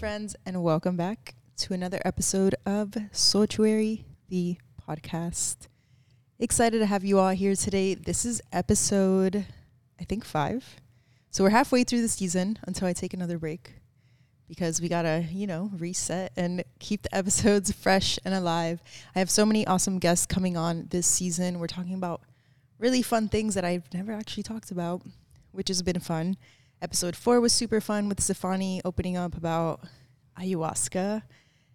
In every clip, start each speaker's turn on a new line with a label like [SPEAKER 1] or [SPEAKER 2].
[SPEAKER 1] friends, and welcome back to another episode of Sanctuary, the podcast. Excited to have you all here today. This is episode, I think, five. So we're halfway through the season until I take another break because we gotta, you know, reset and keep the episodes fresh and alive. I have so many awesome guests coming on this season. We're talking about really fun things that I've never actually talked about, which has been fun. Episode four was super fun with Stefani opening up about ayahuasca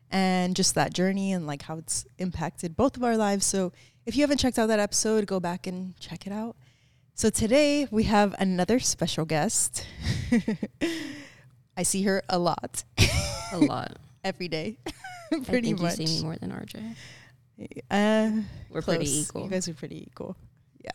[SPEAKER 1] and just that journey and like how it's impacted both of our lives. So if you haven't checked out that episode, go back and check it out. So today we have another special guest. I see her a lot.
[SPEAKER 2] a lot.
[SPEAKER 1] Every day.
[SPEAKER 2] pretty I think much. You see me more than RJ.
[SPEAKER 1] Uh,
[SPEAKER 2] We're close. pretty equal.
[SPEAKER 1] You guys are pretty equal. Yeah.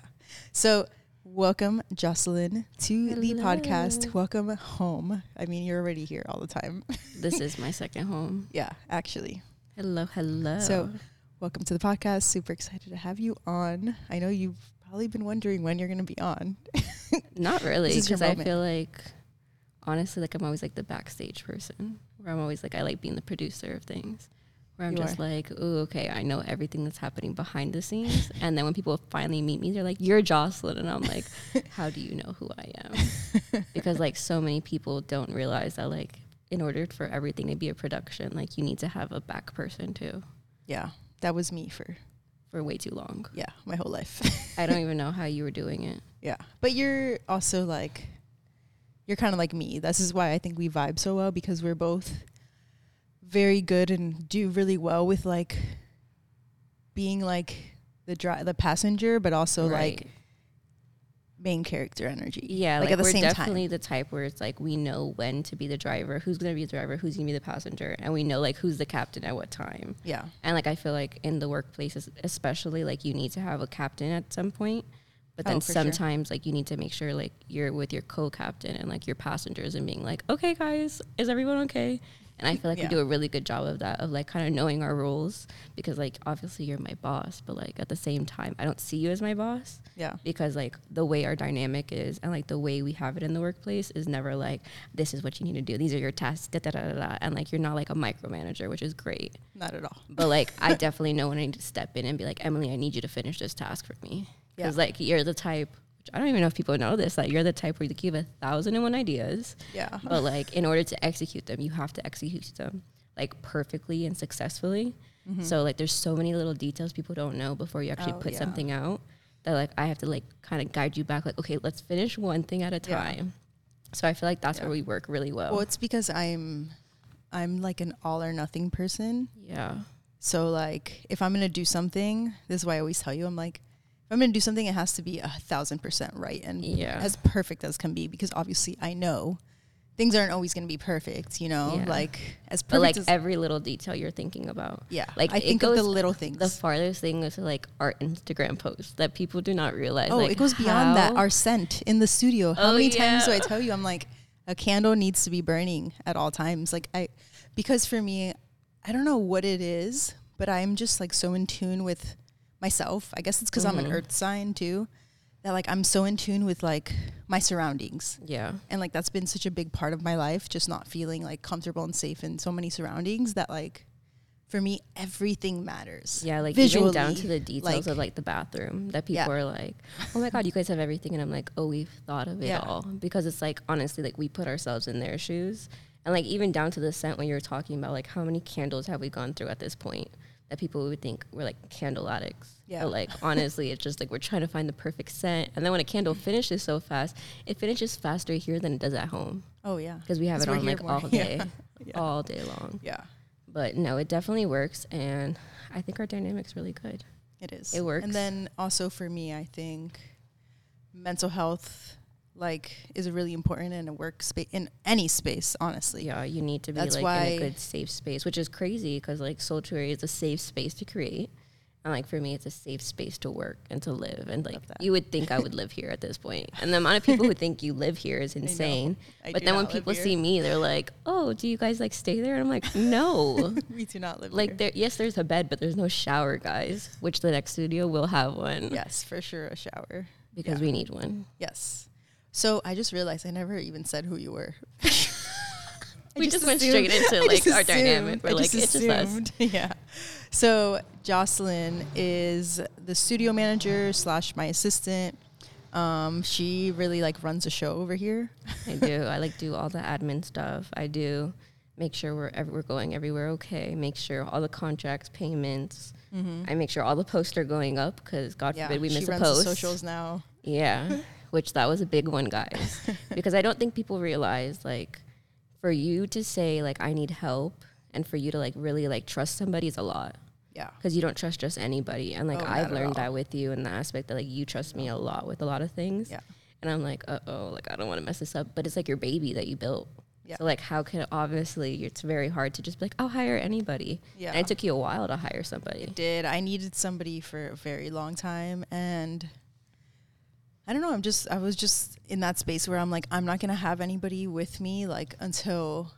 [SPEAKER 1] So Welcome, Joslynn, to Hello. the podcast. Welcome home. I mean, you're already here all the time.
[SPEAKER 2] this is my second home.
[SPEAKER 1] Yeah, actually.
[SPEAKER 2] Hello, hello.
[SPEAKER 1] So, welcome to the podcast. Super excited to have you on. I know you've probably been wondering when you're going to be on.
[SPEAKER 2] Not really, because I feel like, honestly, like I'm always like the backstage person, where I'm always like, I like being the producer of things where I'm you just are. like, oh, okay, I know everything that's happening behind the scenes. and then when people finally meet me, they're like, you're Joslynn. And I'm like, how do you know who I am? because like so many people don't realize that like in order for everything to be a production, like you need to have a back person too.
[SPEAKER 1] Yeah, that was me for
[SPEAKER 2] for way too long.
[SPEAKER 1] Yeah, my whole life.
[SPEAKER 2] I don't even know how you were doing it.
[SPEAKER 1] Yeah, but you're also like, you're kind of like me. This is why I think we vibe so well because we're both very good and do really well with like being like the dri- the passenger, but also right. like main character energy.
[SPEAKER 2] Yeah, like, like at the we're same definitely time. the type where it's like we know when to be the driver, who's gonna be the driver, who's gonna be the passenger, and we know like who's the captain at what time.
[SPEAKER 1] Yeah,
[SPEAKER 2] and like I feel like in the workplaces, especially like you need to have a captain at some point. But then oh, sometimes sure. like you need to make sure like you're with your co-captain and like your passengers and being like, okay guys, is everyone okay? And I feel like yeah. we do a really good job of that, of like kind of knowing our roles because like obviously you're my boss, but like at the same time, I don't see you as my boss.
[SPEAKER 1] Yeah.
[SPEAKER 2] Because like the way our dynamic is and like the way we have it in the workplace is never like, this is what you need to do. These are your tasks, da da da da. da. And like you're not like a micromanager, which is great.
[SPEAKER 1] Not at all.
[SPEAKER 2] But like I definitely know when I need to step in and be like, Emily, I need you to finish this task for me. Because yeah. like you're the type I don't even know if people know this, that you're the type where you give a thousand and one ideas.
[SPEAKER 1] Yeah.
[SPEAKER 2] But like in order to execute them, you have to execute them like perfectly and successfully. Mm-hmm. So like there's so many little details people don't know before you actually oh, put yeah. something out that like I have to like kind of guide you back like okay, let's finish one thing at a time. Yeah. So I feel like that's yeah. where we work really well.
[SPEAKER 1] Well, it's because I'm I'm like an all or nothing person.
[SPEAKER 2] Yeah.
[SPEAKER 1] So like if I'm going to do something, this is why I always tell you I'm like I'm going to do something, it has to be a thousand percent right and yeah. as perfect as can be because obviously I know things aren't always going to be perfect, you know, yeah. like as perfect.
[SPEAKER 2] But like
[SPEAKER 1] as
[SPEAKER 2] every little detail you're thinking about.
[SPEAKER 1] Yeah.
[SPEAKER 2] Like
[SPEAKER 1] I think of the little things.
[SPEAKER 2] The farthest thing is like our Instagram posts that people do not realize.
[SPEAKER 1] Oh,
[SPEAKER 2] like
[SPEAKER 1] it goes beyond that. Our scent in the studio. How oh, many yeah. times do I tell you I'm like, a candle needs to be burning at all times. Like I, because for me, I don't know what it is, but I'm just like so in tune with myself. I guess it's because mm-hmm. I'm an mm-hmm. earth sign too. That like I'm so in tune with like my surroundings.
[SPEAKER 2] Yeah.
[SPEAKER 1] And like that's been such a big part of my life, just not feeling like comfortable and safe in so many surroundings that like for me everything matters.
[SPEAKER 2] Yeah, like visually even down to the details like, of like the bathroom that people yeah. are like, "Oh my god, you guys have everything." And I'm like, "Oh, we've thought of it yeah. all." Because it's like honestly like we put ourselves in their shoes. And like even down to the scent when you're talking about like how many candles have we gone through at this point? That people would think we're like candle addicts. Yeah. But like honestly, it's just like we're trying to find the perfect scent. And then when a candle mm-hmm. finishes so fast, it finishes faster here than it does at home.
[SPEAKER 1] Oh yeah.
[SPEAKER 2] Because we have it on like more. all day, yeah. yeah. all day long.
[SPEAKER 1] Yeah.
[SPEAKER 2] But no, it definitely works, and I think our dynamic's really good.
[SPEAKER 1] It is.
[SPEAKER 2] It works.
[SPEAKER 1] And then also for me, I think mental health like is really important in a workspace in any space honestly.
[SPEAKER 2] Yeah you need to be That's like in a good safe space which is crazy because like Sanctuary is a safe space to create. And like for me it's a safe space to work and to live. And like you would think i would live here at this point. And the amount of people who think you live here is insane. I I but then when people see me they're like oh do you guys like stay there? And i'm like no.
[SPEAKER 1] We do not live
[SPEAKER 2] like there yes there's a bed but there's no shower guys which the next studio will have one.
[SPEAKER 1] Yes for sure a shower.
[SPEAKER 2] Because yeah. we need one.
[SPEAKER 1] Yes so I just realized I never even said who you were.
[SPEAKER 2] we just, just went straight into like our dynamic. We're
[SPEAKER 1] I
[SPEAKER 2] like, it's assumed.
[SPEAKER 1] just us. Yeah. So Joslynn is the studio manager slash my assistant. Um, she really like runs a show over here.
[SPEAKER 2] I do. I like do all the admin stuff. I do make sure we're ev- we're going everywhere okay. Make sure all the contracts, payments. Mm-hmm. I make sure all the posts are going up because God yeah, forbid we miss a post.
[SPEAKER 1] socials now.
[SPEAKER 2] Yeah, which that was a big one, guys, because I don't think people realize like for you to say like I need help and for you to like really like trust somebody is a lot.
[SPEAKER 1] Yeah.
[SPEAKER 2] Because you don't trust just anybody. And like oh, I've learned that with you in the aspect that like you trust me a lot with a lot of things.
[SPEAKER 1] Yeah.
[SPEAKER 2] And I'm like, uh oh, like I don't want to mess this up. But it's like your baby that you built. Yeah. So like how can obviously it's very hard to just be like, I'll hire anybody. Yeah. And it took you a while to hire somebody.
[SPEAKER 1] It did. I needed somebody for a very long time and I don't know, I'm just I was just in that space where I'm like, I'm not gonna have anybody with me like until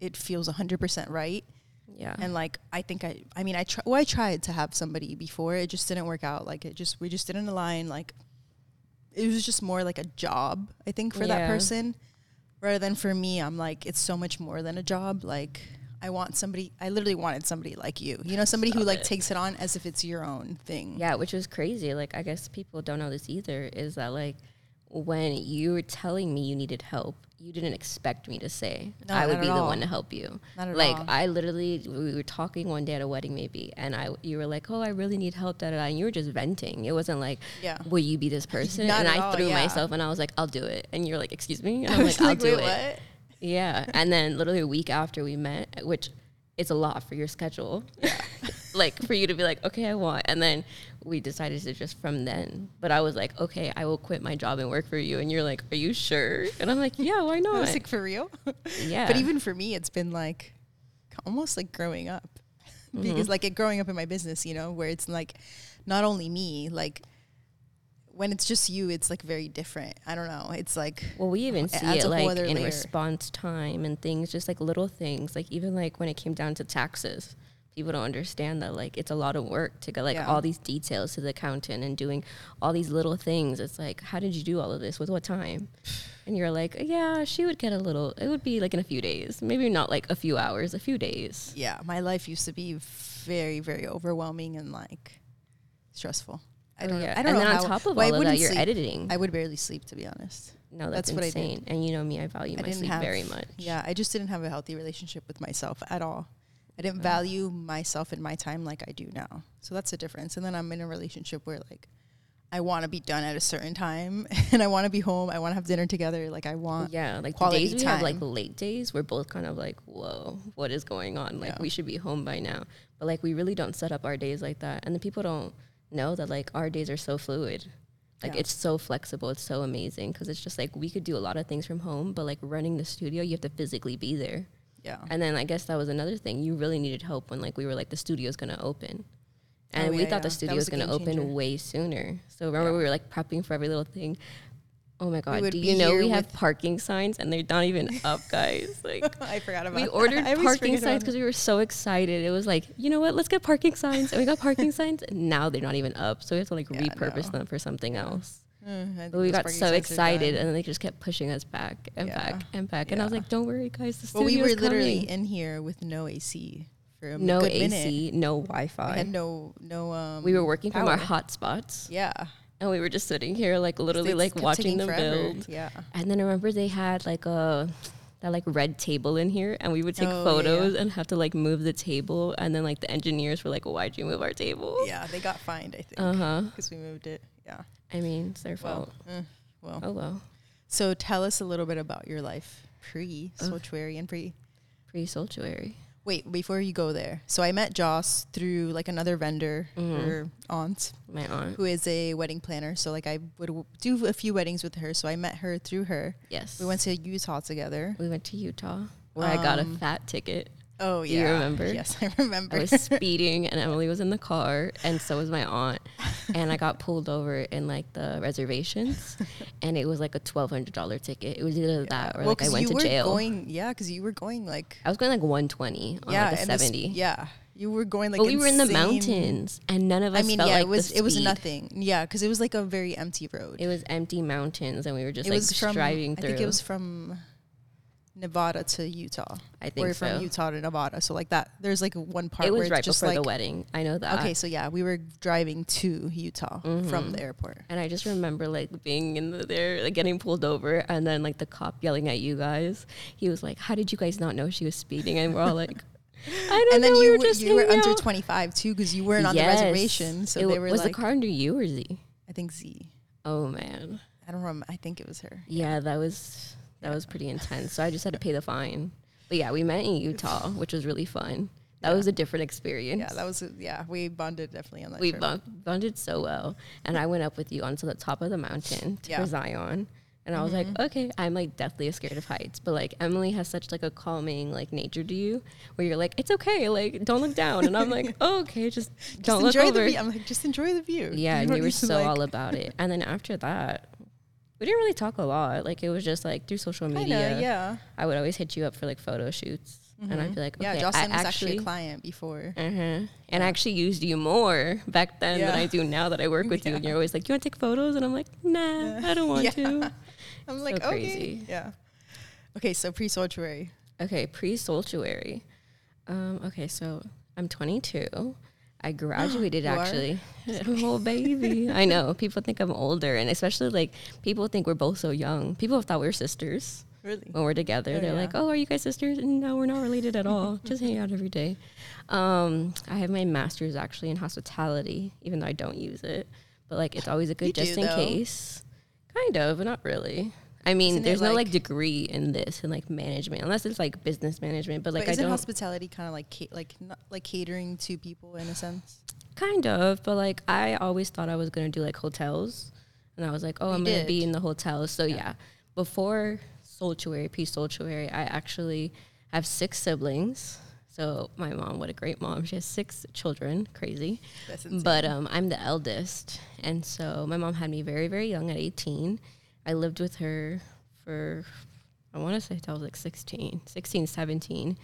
[SPEAKER 1] it feels hundred percent right.
[SPEAKER 2] Yeah.
[SPEAKER 1] And like I think I I mean I tr- well I tried to have somebody before it just didn't work out like it just we just didn't align like it was just more like a job I think for yeah. that person rather than for me I'm like it's so much more than a job like I want somebody I literally wanted somebody like you you know somebody Stop who like it. takes it on as if it's your own thing
[SPEAKER 2] yeah which was crazy like I guess people don't know this either is that like when you were telling me you needed help you didn't expect me to say no, I would be the one to help you. like all. I literally, we were talking one day at a wedding maybe, and I, you were like, "Oh, I really need help," da da da, and you were just venting. It wasn't like,
[SPEAKER 1] yeah.
[SPEAKER 2] "Will you be this person?" and I all, threw yeah. myself, and I was like, "I'll do it," and you're like, "Excuse me," and I'm like, "I'll like, do it." What? Yeah, and then literally a week after we met, which it's a lot for your schedule. Yeah. like for you to be like, okay, I want. And then we decided to just from then. But I was like, okay, I will quit my job and work for you. And you're like, are you sure? And I'm like, yeah, why not?
[SPEAKER 1] I was like, for real?
[SPEAKER 2] yeah.
[SPEAKER 1] But even for me, it's been like almost like growing up. Mm-hmm. because like it growing up in my business, you know, where it's like not only me, like when it's just you, it's like very different. I don't know. It's like
[SPEAKER 2] well, we even see it like in layer. response time and things, just like little things. Like even like when it came down to taxes, people don't understand that like it's a lot of work to get like yeah. all these details to the accountant and doing all these little things. It's like, how did you do all of this with what time? And you're like, yeah, she would get a little. It would be like in a few days, maybe not like a few hours, a few days.
[SPEAKER 1] Yeah, my life used to be very, very overwhelming and like stressful. I don't. Yeah. Know, I don't
[SPEAKER 2] and
[SPEAKER 1] know.
[SPEAKER 2] then
[SPEAKER 1] how,
[SPEAKER 2] on top of well, all of that, you're sleep. editing.
[SPEAKER 1] I would barely sleep, to be honest.
[SPEAKER 2] No, that's, that's insane. What I did. And you know me, I value I my sleep
[SPEAKER 1] have,
[SPEAKER 2] very much.
[SPEAKER 1] Yeah, I just didn't have a healthy relationship with myself at all. I didn't value myself and my time like I do now. So that's the difference. And then I'm in a relationship where like I want to be done at a certain time and I want to be home. I want to have dinner together. Like I want
[SPEAKER 2] Yeah, like the days we time. have like late days, we're both kind of like, "Whoa, what is going on? Like yeah. we should be home by now." But like we really don't set up our days like that. And the people don't know that like our days are so fluid. Like yeah. it's so flexible. It's so amazing because it's just like we could do a lot of things from home, but like running the studio, you have to physically be there.
[SPEAKER 1] Yeah.
[SPEAKER 2] And then I guess that was another thing. You really needed help when like we were like the studio's gonna open. And oh, we yeah, thought yeah. the studio was gonna open way sooner. So remember we were like prepping for every little thing. Oh my god! Do you know we have parking signs and they're not even up, guys? Like
[SPEAKER 1] I forgot about.
[SPEAKER 2] We ordered parking signs because we were so excited. It was like, you know what? Let's get parking signs, and we got parking signs. And now they're not even up, so we have to like yeah, repurpose no. them for something yeah. else. Mm, but we got so excited, and they just kept pushing us back and yeah. back and back. And I was like, "Don't worry, guys, the well, we were literally
[SPEAKER 1] in here with no AC
[SPEAKER 2] for a no AC, minute. no Wi-Fi,
[SPEAKER 1] we had no no. Um,
[SPEAKER 2] we were working power. from our hotspots.
[SPEAKER 1] Yeah,
[SPEAKER 2] and we were just sitting here like literally like watching them forever. build.
[SPEAKER 1] Yeah.
[SPEAKER 2] And then I remember they had like a that like red table in here and we would take oh, photos yeah. and have to like move the table and then like the engineers were like, Why'd you move our table?
[SPEAKER 1] Yeah, they got fined, I think.
[SPEAKER 2] Uh-huh.
[SPEAKER 1] Because we moved it. Yeah.
[SPEAKER 2] I mean, it's their well, fault.
[SPEAKER 1] Uh, well.
[SPEAKER 2] Oh well.
[SPEAKER 1] So tell us a little bit about your life pre Soultuary and pre
[SPEAKER 2] pre Soultuary.
[SPEAKER 1] Wait, before you go there. So I met Joss through like another vendor, mm-hmm. her aunt.
[SPEAKER 2] My aunt.
[SPEAKER 1] Who is a wedding planner. So like I would w- do a few weddings with her. So I met her through her.
[SPEAKER 2] Yes.
[SPEAKER 1] We went to Utah together.
[SPEAKER 2] We went to Utah where um, I got a um, fat ticket.
[SPEAKER 1] Oh
[SPEAKER 2] yeah. You remember?
[SPEAKER 1] Yes, I remember.
[SPEAKER 2] I was speeding and Emily was in the car and so was my aunt. and I got pulled over in like the reservations and it was like a twelve hundred dollar ticket. It was either yeah. that or well, like I went to jail.
[SPEAKER 1] Going, yeah, because you were going like
[SPEAKER 2] I was going like one twenty on yeah, like a seventy.
[SPEAKER 1] yeah. You were going like
[SPEAKER 2] But we were in the mountains and none of us I mean, yeah, like
[SPEAKER 1] it was it was nothing. Yeah, because it was like a very empty road.
[SPEAKER 2] It was empty mountains and we were just it like was from, driving through. I
[SPEAKER 1] think it was from Nevada to Utah.
[SPEAKER 2] I think
[SPEAKER 1] or
[SPEAKER 2] so.
[SPEAKER 1] from Utah to Nevada. So like that, there's like one part.
[SPEAKER 2] It was
[SPEAKER 1] where
[SPEAKER 2] right
[SPEAKER 1] just
[SPEAKER 2] before
[SPEAKER 1] like,
[SPEAKER 2] the wedding. I know that.
[SPEAKER 1] Okay, so yeah, we were driving to Utah mm-hmm. from the airport,
[SPEAKER 2] and I just remember like being in the, there, like getting pulled over, and then like the cop yelling at you guys. He was like, "How did you guys not know she was speeding?" And we're all like. I don't
[SPEAKER 1] and then
[SPEAKER 2] know,
[SPEAKER 1] you
[SPEAKER 2] we
[SPEAKER 1] were, you were under 25 too because you weren't on yes. the reservation. So
[SPEAKER 2] it
[SPEAKER 1] they were
[SPEAKER 2] was
[SPEAKER 1] like,
[SPEAKER 2] the car under you or Z?
[SPEAKER 1] I think Z.
[SPEAKER 2] Oh man,
[SPEAKER 1] I don't remember. I think it was her.
[SPEAKER 2] Yeah, that was that was pretty intense. So I just had to pay the fine. But yeah, we met in Utah, which was really fun. That yeah. was a different experience.
[SPEAKER 1] Yeah, that was a, yeah. We bonded definitely on that.
[SPEAKER 2] We bonded so well, and I went up with you onto the top of the mountain to yeah. Zion, and I was mm-hmm. like, okay, I'm like deathly scared of heights, but like Emily has such like a calming like nature to you, where you're like, it's okay, like don't look down, and I'm like, oh, okay, just, just don't look over.
[SPEAKER 1] The view. I'm like, just enjoy the view.
[SPEAKER 2] Yeah, you and you were so like all about it. And then after that, we didn't really talk a lot. Like it was just like through social media.
[SPEAKER 1] Kinda, yeah.
[SPEAKER 2] I would always hit you up for like photo shoots. Mm-hmm. And I'd be like, okay,
[SPEAKER 1] yeah, Joslynn I was actually, actually a client before.
[SPEAKER 2] Uh-huh. And yeah. I actually used you more back then yeah. than I do now that I work with yeah. you. And you're always like, you want to take photos? And I'm like, nah, I don't want to.
[SPEAKER 1] I'm so like, okay. Crazy. Yeah. Okay, so pre Soultuary.
[SPEAKER 2] Okay, pre Soultuary. Um, okay, so I'm 22. I graduated actually. oh baby. I know. People think I'm older and especially like people think we're both so young. People have thought we were sisters.
[SPEAKER 1] Really?
[SPEAKER 2] When we're together. Oh, They're yeah. like, Oh, are you guys sisters? No, we're not related at all. Just hang out every day. Um, I have my master's actually in hospitality, even though I don't use it. But like it's always a good you just do, in though. case. Kind of, but not really. I mean, isn't there's no like, like, degree in this and like management unless it's like business management. But like,
[SPEAKER 1] but
[SPEAKER 2] I don't
[SPEAKER 1] hospitality kind of like ca- like not like catering to people in a sense.
[SPEAKER 2] Kind of, but like I always thought I was gonna do like hotels, and I was like, oh, you I'm did. gonna be in the hotels. So yeah, yeah. before Soultuary, Peace Soultuary, I actually have six siblings. So my mom, what a great mom! She has six children, crazy. But um, I'm the eldest, and so my mom had me very, very young at 18 I lived with her for I want to say I was like 16, 16, 17.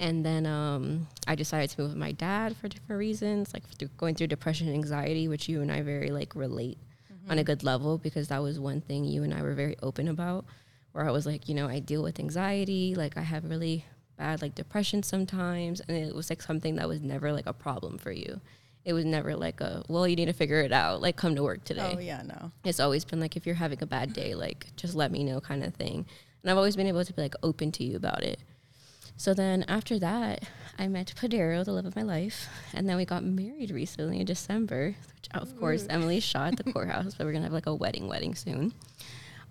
[SPEAKER 2] And then um, I decided to move with my dad for different reasons, like through going through depression and anxiety, which you and I very like relate mm-hmm. on a good level because that was one thing you and I were very open about. Where I was like, you know, I deal with anxiety, like I have really bad like depression sometimes, and it was like something that was never like a problem for you it was never like a well you need to figure it out like come to work today.
[SPEAKER 1] Oh yeah no.
[SPEAKER 2] It's always been like if you're having a bad day like just let me know kind of thing. And i've always been able to be like open to you about it. So then after that i met padero the love of my life and then we got married recently in december which of course emily shot at the courthouse but we're gonna have like a wedding wedding soon.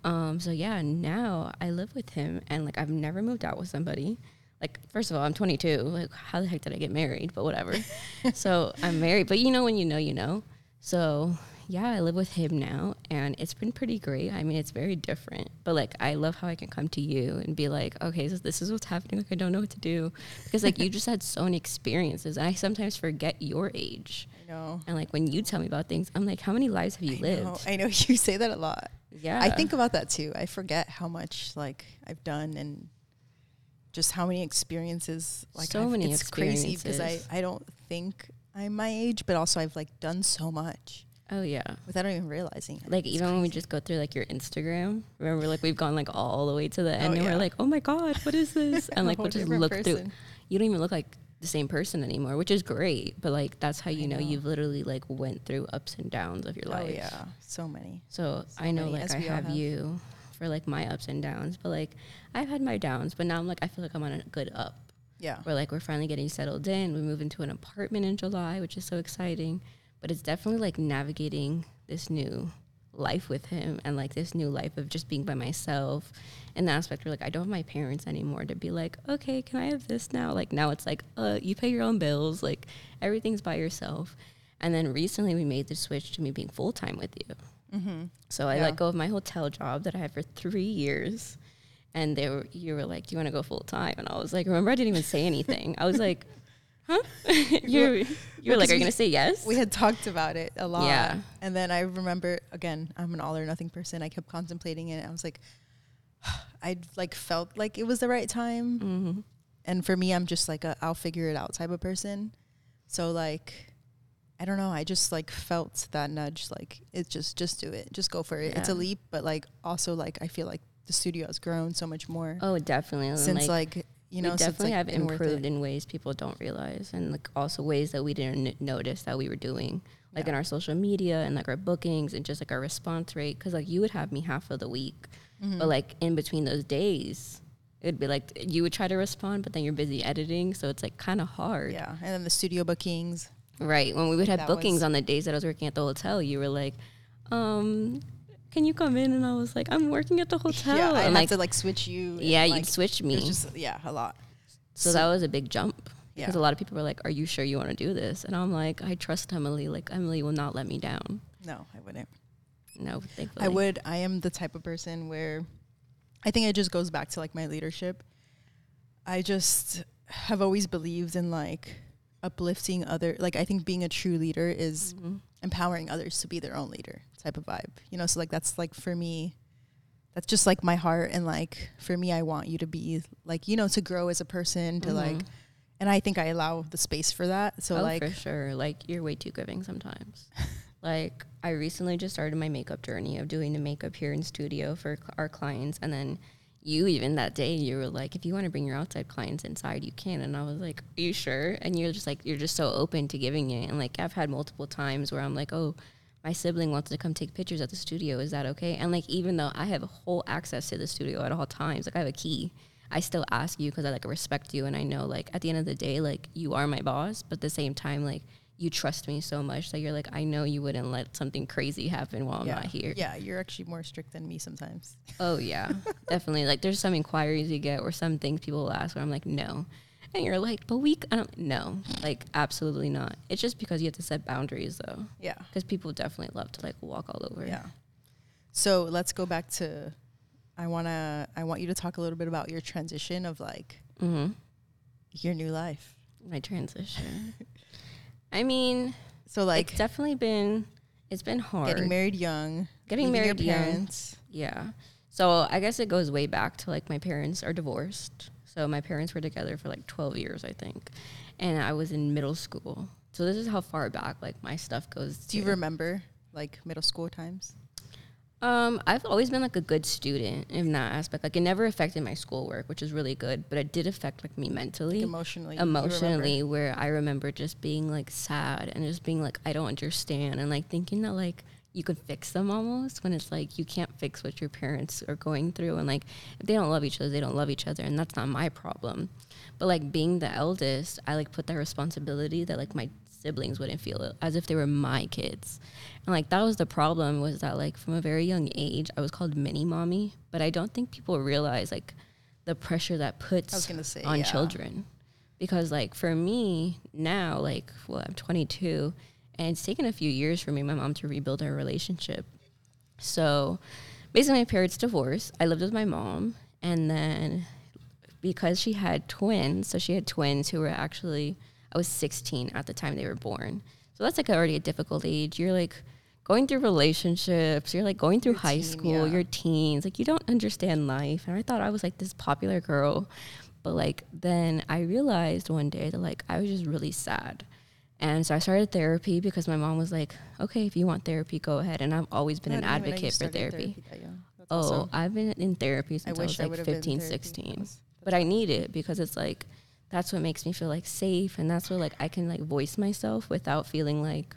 [SPEAKER 2] Um, so yeah now i live with him and like i've never moved out with somebody like first of all i'm 22 like how the heck did i get married? But whatever. So i'm married. But you know when you know you know. So yeah i live with him now and it's been pretty great. I mean it's very different. But like i love how i can come to you and be like okay so this is what's happening. Like i don't know what to do. Because like you just had so many experiences. And i sometimes forget your age.
[SPEAKER 1] I know.
[SPEAKER 2] And like when you tell me about things i'm like how many lives have you
[SPEAKER 1] I
[SPEAKER 2] lived?
[SPEAKER 1] Know, i know. You say that a lot. Yeah. i think about that too. I forget how much like i've done and just how many experiences like
[SPEAKER 2] so I've, many it's crazy
[SPEAKER 1] because I, I don't think I'm my age, but also I've like done so much.
[SPEAKER 2] Oh yeah,
[SPEAKER 1] without even realizing it.
[SPEAKER 2] Like it's even crazy. when we just go through like your Instagram, remember like we've gone like all the way to the end, oh, and yeah. we're like, oh my god, what is this? and like we'll just look person. through. You don't even look like the same person anymore, which is great. But like that's how you know, know, you've literally like went through ups and downs of your oh, life.
[SPEAKER 1] Oh yeah, so many.
[SPEAKER 2] So, so I know many, like I have, have you for like my ups and downs, but like I've had my downs, but now I'm like I feel like I'm on a good up.
[SPEAKER 1] Yeah.
[SPEAKER 2] Where like we're finally getting settled in. We move into an apartment in July, which is so exciting. But it's definitely like navigating this new life with him and like this new life of just being by myself in the aspect where like I don't have my parents anymore to be like, okay, can I have this now? Like now it's like, uh, you pay your own bills, like everything's by yourself. And then recently we made the switch to me being full time with you. Mm-hmm. So I yeah. let go of my hotel job that I had for three years, and they were you were like, "Do you want to go full time?" And I was like, "Remember, I didn't even say anything. I was like." Huh? you're you were like, are you gonna say yes?
[SPEAKER 1] We had talked about it a lot. Yeah. And then I remember again, I'm an all or nothing person. I kept contemplating it. I was like, I like felt like it was the right time. Mm-hmm. And for me, I'm just like a I'll figure it out type of person. So like I don't know. I just like felt that nudge. Like it's just, just do it. Just go for it. Yeah. It's a leap, but like also like I feel like the studio has grown so much more.
[SPEAKER 2] Oh, definitely.
[SPEAKER 1] Since like, like you know,
[SPEAKER 2] we definitely like have improved in ways people don't realize, and like also ways that we didn't n- notice that we were doing, like yeah. in our social media and like our bookings and just like our response rate. Because like you would have me half of the week, mm-hmm. but like in between those days, it'd be like you would try to respond, but then you're busy editing, so it's like kind of hard.
[SPEAKER 1] Yeah, and then the studio bookings.
[SPEAKER 2] Right. When we would have that bookings on the days that I was working at the hotel, you were like, um, can you come in? And I was like, I'm working at the hotel.
[SPEAKER 1] Yeah,
[SPEAKER 2] I
[SPEAKER 1] had
[SPEAKER 2] like,
[SPEAKER 1] to like switch you.
[SPEAKER 2] Yeah,
[SPEAKER 1] like,
[SPEAKER 2] you'd switch me.
[SPEAKER 1] Just, yeah, a lot.
[SPEAKER 2] So, so, that was a big jump. Because yeah. a lot of people were like, Are you sure you want to do this? And I'm like, I trust Emily. Like, Emily will not let me down.
[SPEAKER 1] No, I wouldn't.
[SPEAKER 2] No, thankfully.
[SPEAKER 1] I would. I am the type of person where I think it just goes back to like my leadership. I just have always believed in like uplifting other like I think being a true leader is mm-hmm. empowering others to be their own leader type of vibe. You know, so like that's like for me that's just like my heart and like for me I want you to be like, you know, to grow as a person, to mm-hmm. like and I think I allow the space for that. So
[SPEAKER 2] oh,
[SPEAKER 1] like
[SPEAKER 2] for sure. Like you're way too giving sometimes. like I recently just started my makeup journey of doing the makeup here in studio for cl- our clients and then you even that day you were like if you want to bring your outside clients inside you can. And i was like are you sure? And you're just like you're just so open to giving it. And like i've had multiple times where i'm like oh my sibling wants to come take pictures at the studio. Is that okay? And like even though i have whole access to the studio at all times like i have a key i still ask you because i like respect you and i know like at the end of the day like you are my boss. But at the same time like you trust me so much that you're like, I know you wouldn't let something crazy happen while
[SPEAKER 1] yeah.
[SPEAKER 2] I'm not here.
[SPEAKER 1] Yeah, you're actually more strict than me sometimes.
[SPEAKER 2] Oh yeah, definitely. Like there's some inquiries you get or some things people will ask where I'm like, no. And you're like, but we, I don't, no, like absolutely not. It's just because you have to set boundaries though.
[SPEAKER 1] Yeah.
[SPEAKER 2] Because people definitely love to like walk all over.
[SPEAKER 1] Yeah. So let's go back to, I wanna, I want you to talk a little bit about your transition of like, mm-hmm. your new life.
[SPEAKER 2] My transition. I mean,
[SPEAKER 1] so like
[SPEAKER 2] it's definitely been it's been hard.
[SPEAKER 1] Getting married young,
[SPEAKER 2] getting married your parents. Young. Yeah. So I guess it goes way back to like my parents are divorced. So my parents were together for like 12 years, I think. And I was in middle school. So this is how far back like my stuff goes.
[SPEAKER 1] Do you remember like middle school times?
[SPEAKER 2] Um, I've always been like a good student in that aspect. Like it never affected my schoolwork, which is really good, but it did affect like me mentally,
[SPEAKER 1] like emotionally,
[SPEAKER 2] emotionally. Where I remember just being like sad and just being like I don't understand and like thinking that like you could fix them almost when it's like you can't fix what your parents are going through and like if they don't love each other, they don't love each other, and that's not my problem. But like being the eldest, I like put that responsibility that like my siblings wouldn't feel it as if they were my kids. And like that was the problem was that like from a very young age I was called mini mommy, but I don't think people realize like the pressure that puts
[SPEAKER 1] say,
[SPEAKER 2] on
[SPEAKER 1] yeah.
[SPEAKER 2] children. Because like for me now, like well, I'm 22 and it's taken a few years for me and my mom to rebuild our relationship. So basically my parents divorced. I lived with my mom and then because she had twins, so she had twins who were actually I was 16 at the time they were born. So that's like already a difficult age. You're like going through relationships, you're like going through your high teen, school, yeah. your teens, like you don't understand life. And I thought I was like this popular girl. But like then I realized one day that like I was just really sad. And so I started therapy because my mom was like, okay, if you want therapy, go ahead. And I've always been an advocate for therapy. therapy oh, awesome. I've been in therapy since I, I was like I 15, 16. That's, but I need it because it's like that's what makes me feel like safe and that's where like I can like voice myself without feeling like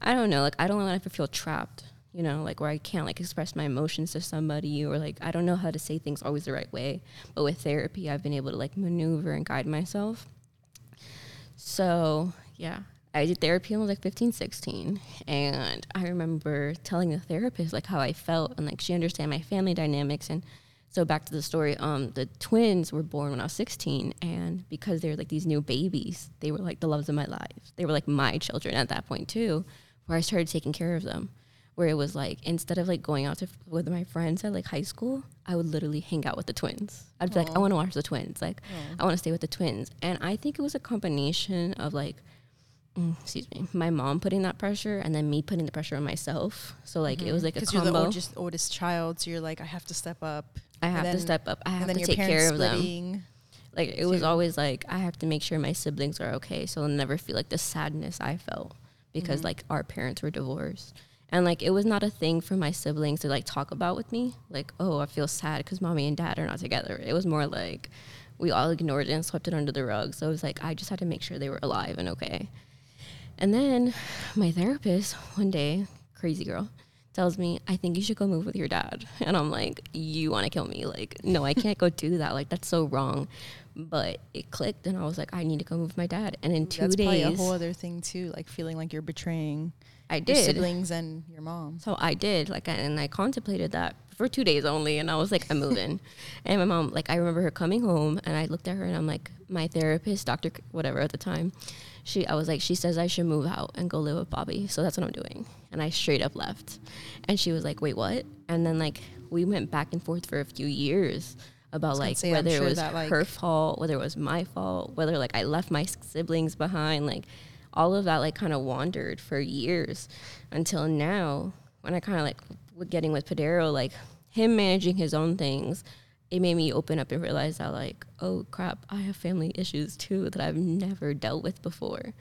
[SPEAKER 2] I don't know, like I don't want to feel trapped, you know, like where I can't like express my emotions to somebody or like I don't know how to say things always the right way. But with therapy I've been able to like maneuver and guide myself. So yeah. I did therapy when I was like 15, 16. And I remember telling the therapist like how I felt and like she understand my family dynamics and so back to the story, um, the twins were born when I was 16, and because they're like these new babies, they were like the loves of my life. They were like my children at that point too, where I started taking care of them. Where it was like instead of like going out to f- with my friends at like high school, I would literally hang out with the twins. I'd be Aww. like, I want to watch the twins. Like, Aww. I want to stay with the twins. And I think it was a combination of like excuse me, my mom putting that pressure and then me putting the pressure on myself. So like mm-hmm. it was like a combo.
[SPEAKER 1] You're the oldest, oldest child, so you're like, I have to step up.
[SPEAKER 2] I have then, to step up. I have to take care of them. Like it was always like I have to make sure my siblings are okay, so they'll never feel like the sadness I felt because mm-hmm. like our parents were divorced. And like it was not a thing for my siblings to like talk about with me. Like, oh, I feel sad because mommy and dad are not together. It was more like we all ignored it and swept it under the rug. So it was like I just had to make sure they were alive and okay. And then my therapist one day, crazy girl, tells me, I think you should go move with your dad. And I'm like, you want to kill me? Like, no, I can't go do that. Like, that's so wrong. But it clicked, and I was like, I need to go move with my dad. And in two that's days,
[SPEAKER 1] a whole other thing too, like feeling like you're betraying.
[SPEAKER 2] I did
[SPEAKER 1] siblings and your mom.
[SPEAKER 2] So I did like, and I contemplated that for two days only, and I was like, I'm moving. and my mom, like, I remember her coming home, and I looked at her, and I'm like, my therapist, doctor, whatever at the time, she I was like, she says I should move out and go live with Bobby. So that's what I'm doing. And I straight up left. And she was like, wait, what? And then like we went back and forth for a few years about like say, whether sure it was that, like, her fault, whether it was my fault, whether like I left my siblings behind, like all of that like kind of wandered for years until now when I kind of like getting with Padero, like him managing his own things it made me open up and realize that like oh crap i have family issues too that i've never dealt with before.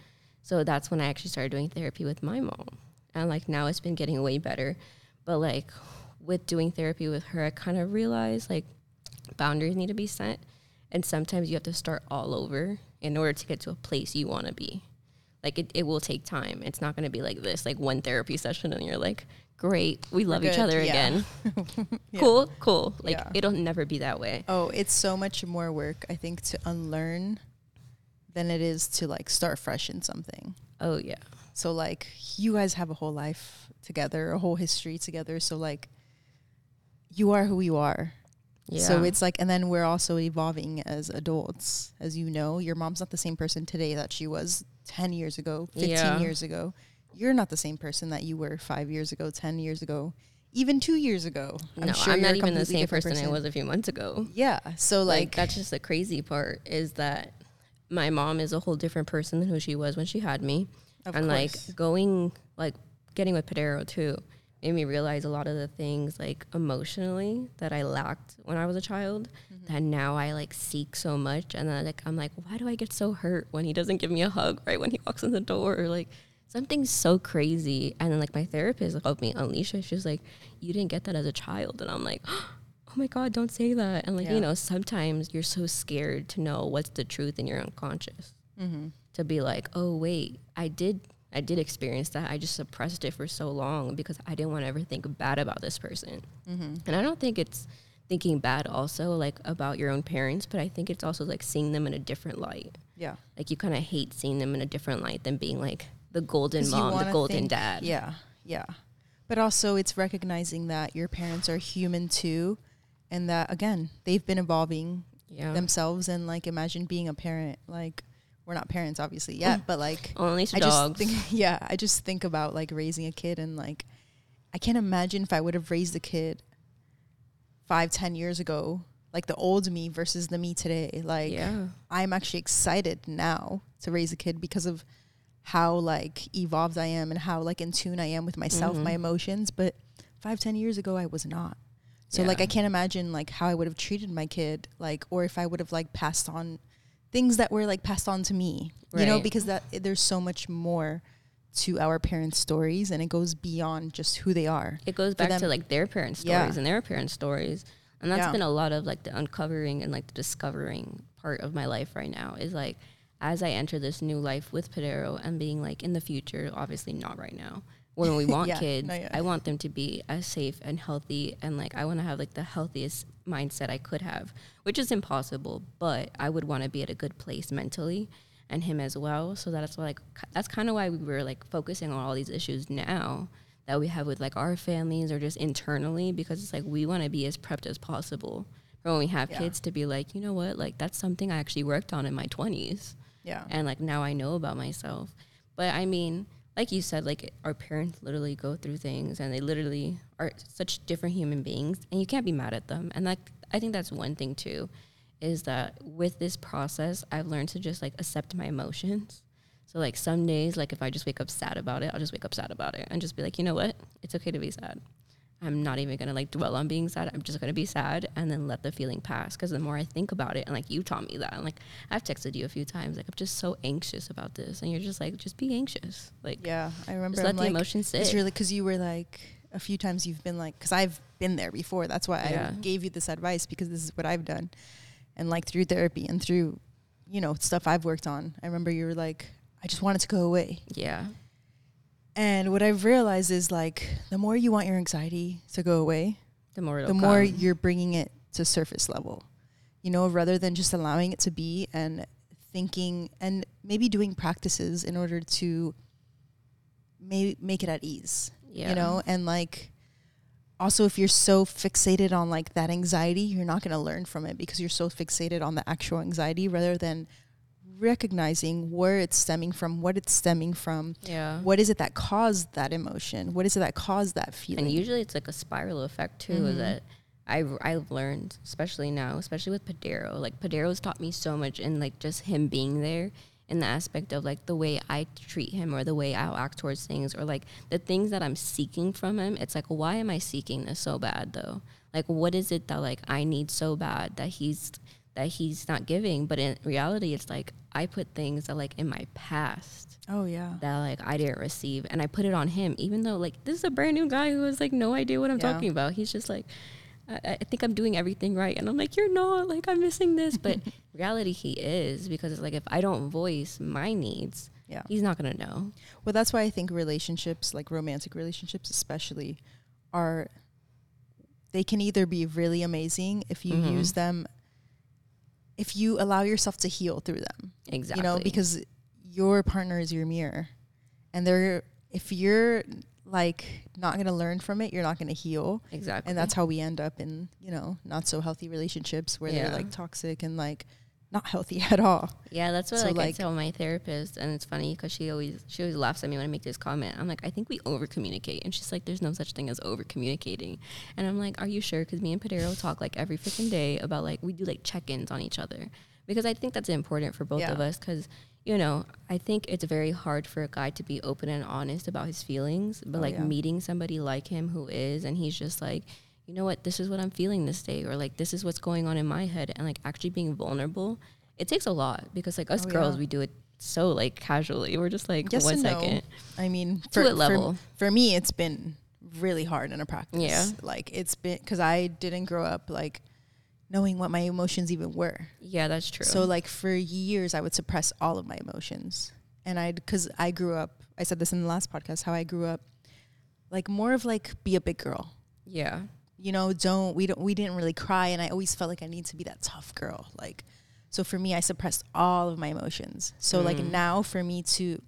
[SPEAKER 2] So that's when i actually started doing therapy with my mom. And like now it's been getting way better. But like with doing therapy with her i kind of realized like boundaries need to be set. And sometimes you have to start all over in order to get to a place you want to be. Like it, it will take time. It's not going to be like this like one therapy session and you're like great. We love each other yeah. again. yeah. Cool, cool. Like yeah. it'll never be that way.
[SPEAKER 1] Oh, it's so much more work, I think, to unlearn than it is to like start fresh in something.
[SPEAKER 2] Oh yeah.
[SPEAKER 1] So like you guys have a whole life together, a whole history together. So like you are who you are. Yeah. So it's like, and then we're also evolving as adults. As you know, your mom's not the same person today that she was 10 years ago, 15 yeah. years ago you're not the same person that you were five years ago, 10 years ago, even two years ago.
[SPEAKER 2] I'm no, sure I'm not even the same person, person, I was a few months ago.
[SPEAKER 1] Yeah. So, like, like,
[SPEAKER 2] that's just the crazy part is that my mom is a whole different person than who she was when she had me. and, course. like, going, like, getting with Padero too made me realize a lot of the things, like, emotionally that I lacked when I was a child mm-hmm. that now I, like, seek so much. And then, like, I'm like, why do I get so hurt when he doesn't give me a hug right when he walks in the door? Or, like, something so crazy. And then like my therapist helped me unleash it. She was like, You didn't get that as a child. And I'm like, Oh my God, don't say that. And like, yeah. you know, sometimes you're so scared to know what's the truth in your unconscious. Mm-hmm. To be like, oh wait, I did I did experience that. I just suppressed it for so long because I didn't want to ever think bad about this person. Mm-hmm. And I don't think it's thinking bad also like about your own parents, but I think it's also like seeing them in a different light.
[SPEAKER 1] Yeah.
[SPEAKER 2] Like you kind of hate seeing them in a different light than being like, the golden mom, the golden think, dad.
[SPEAKER 1] Yeah, yeah. But also, it's recognizing that your parents are human too, and that again, they've been evolving yeah. themselves. And like, imagine being a parent. Like, we're not parents, obviously, yet, but like,
[SPEAKER 2] only
[SPEAKER 1] I
[SPEAKER 2] dogs.
[SPEAKER 1] Just think, yeah, I just think about like raising a kid, and like, I can't imagine if I would have raised a kid five, ten years ago like the old me versus the me today. Like yeah. I'm actually excited now to raise a kid because of how like evolved I am and how like in tune I am with myself, mm-hmm. my emotions. But five, ten years ago, I was not. So yeah. like I can't imagine like how I would have treated my kid, like or if I would have like passed on things that were like passed on to me, right. you know, because that there's so much more to our parents' stories and it goes beyond just who they are.
[SPEAKER 2] It goes back to like their parents' stories yeah. and their parents' stories. And that's yeah. been a lot of like the uncovering and like the discovering part of my life right now is like as I enter this new life with Padero and being like in the future, obviously not right now. When we want yeah, kids, I want them to be as safe and healthy and like I want to have like the healthiest mindset I could have, which is impossible, but I would want to be at a good place mentally and him as well. So that's like that's kind of why we were like focusing on all these issues now that we have with like our families or just internally because it's like we want to be as prepped as possible for when we have yeah. kids to be like, you know what, like that's something I actually worked on in my 20s.
[SPEAKER 1] Yeah.
[SPEAKER 2] And like now I know about myself. But I mean, like you said, like our parents literally go through things and they literally are such different human beings and you can't be mad at them. And like I think that's one thing too, is that with this process I've learned to just like accept my emotions. So like some days, like if I just wake up sad about it, I'll just wake up sad about it and just be like, you know what? It's okay to be sad. I'm not even gonna like dwell on being sad. I'm just gonna be sad and then let the feeling pass. Because the more I think about it, and like you taught me that, and like I've texted you a few times, like I'm just so anxious about this, and you're just like, just be anxious. Like
[SPEAKER 1] yeah, I remember.
[SPEAKER 2] Just let
[SPEAKER 1] I'm
[SPEAKER 2] the
[SPEAKER 1] like,
[SPEAKER 2] emotions sit.
[SPEAKER 1] It's really because you were like a few times you've been like because I've been there before. That's why
[SPEAKER 2] Yeah.
[SPEAKER 1] I gave you this advice because this is what I've done, and like through therapy and through, you know, stuff I've worked on. I remember you were like, I just want it to go away.
[SPEAKER 2] yeah,
[SPEAKER 1] And what I've realized is like the more you want your anxiety to go away,
[SPEAKER 2] the more
[SPEAKER 1] the
[SPEAKER 2] it'll
[SPEAKER 1] more
[SPEAKER 2] come.
[SPEAKER 1] you're bringing it to surface level. You know, rather than just allowing it to be and thinking and maybe doing practices in order to may- make it at ease.
[SPEAKER 2] yeah.
[SPEAKER 1] You know, and like also if you're so fixated on like that anxiety, you're not going to learn from it because you're so fixated on the actual anxiety rather than recognizing where it's stemming from, what it's stemming from,
[SPEAKER 2] yeah.
[SPEAKER 1] what is it that caused that emotion? What is it that caused that feeling?
[SPEAKER 2] And usually it's like a spiral effect too.
[SPEAKER 1] Mhm.
[SPEAKER 2] That I've I've learned, especially now, especially with Padero. Like Padero's taught me so much in like just him being there in the aspect of like the way I treat him or the way I'll act towards things or like the things that I'm seeking from him. It's like why am I seeking this so bad though? Like what is it that like I need so bad that he's that he's not giving? But in reality it's like I put things that like in my past
[SPEAKER 1] oh yeah.
[SPEAKER 2] that like I didn't receive and I put it on him even though like this is a brand new guy who has like no idea what I'm
[SPEAKER 1] Yeah.
[SPEAKER 2] talking about he's just like I, I think I'm doing everything right and I'm like you're not like I'm missing this but reality he is because it's like if I don't voice my needs
[SPEAKER 1] Yeah.
[SPEAKER 2] he's not gonna know
[SPEAKER 1] Well, that's why I think relationships, like romantic relationships especially, are they can either be really amazing if you
[SPEAKER 2] Mhm.
[SPEAKER 1] use them if you allow yourself to heal through them.
[SPEAKER 2] exactly
[SPEAKER 1] You know, because your partner is your mirror. And they're if you're like not going to learn from it, you're not going to heal.
[SPEAKER 2] exactly
[SPEAKER 1] And that's how we end up in, you know, not so healthy relationships where
[SPEAKER 2] Yeah.
[SPEAKER 1] they're like toxic and like not healthy at all.
[SPEAKER 2] Yeah, that's what
[SPEAKER 1] So,
[SPEAKER 2] like, I tell my therapist, and it's funny because she always she always laughs at me when I make this comment. I'm like, I think we over communicate, and she's like, "There's no such thing as over communicating," and I'm like, "Are you sure?" Because me and Padero talk like every freaking day about like we do like check ins on each other because I think that's important for both
[SPEAKER 1] Yeah.
[SPEAKER 2] of us because. You know, I think it's very hard for a guy to be open and honest about his feelings, but
[SPEAKER 1] Oh,
[SPEAKER 2] like
[SPEAKER 1] yeah.
[SPEAKER 2] meeting somebody like him who is, and he's just like, you know what, this is what I'm feeling this day, or like this is what's going on in my head, and like actually being vulnerable, it takes a lot because like us
[SPEAKER 1] Oh,
[SPEAKER 2] girls,
[SPEAKER 1] yeah.
[SPEAKER 2] we do it so like casually. We're just like
[SPEAKER 1] Yes
[SPEAKER 2] one
[SPEAKER 1] and no. I mean,
[SPEAKER 2] To
[SPEAKER 1] for, for-
[SPEAKER 2] level?
[SPEAKER 1] For, me, it's been really hard in a practice.
[SPEAKER 2] Yeah.
[SPEAKER 1] Like it's been because I didn't grow up like knowing what my emotions even were.
[SPEAKER 2] Yeah, that's true.
[SPEAKER 1] So like for years, I would suppress all of my emotions, and I because I grew up. I said this in the last podcast how I grew up, like more of like be a big girl.
[SPEAKER 2] yeah,
[SPEAKER 1] You know, don't we don't we didn't really cry, and I always felt like I need to be that tough girl. Like, so for me, I suppressed all of my emotions. So like
[SPEAKER 2] Mm.
[SPEAKER 1] now, for me to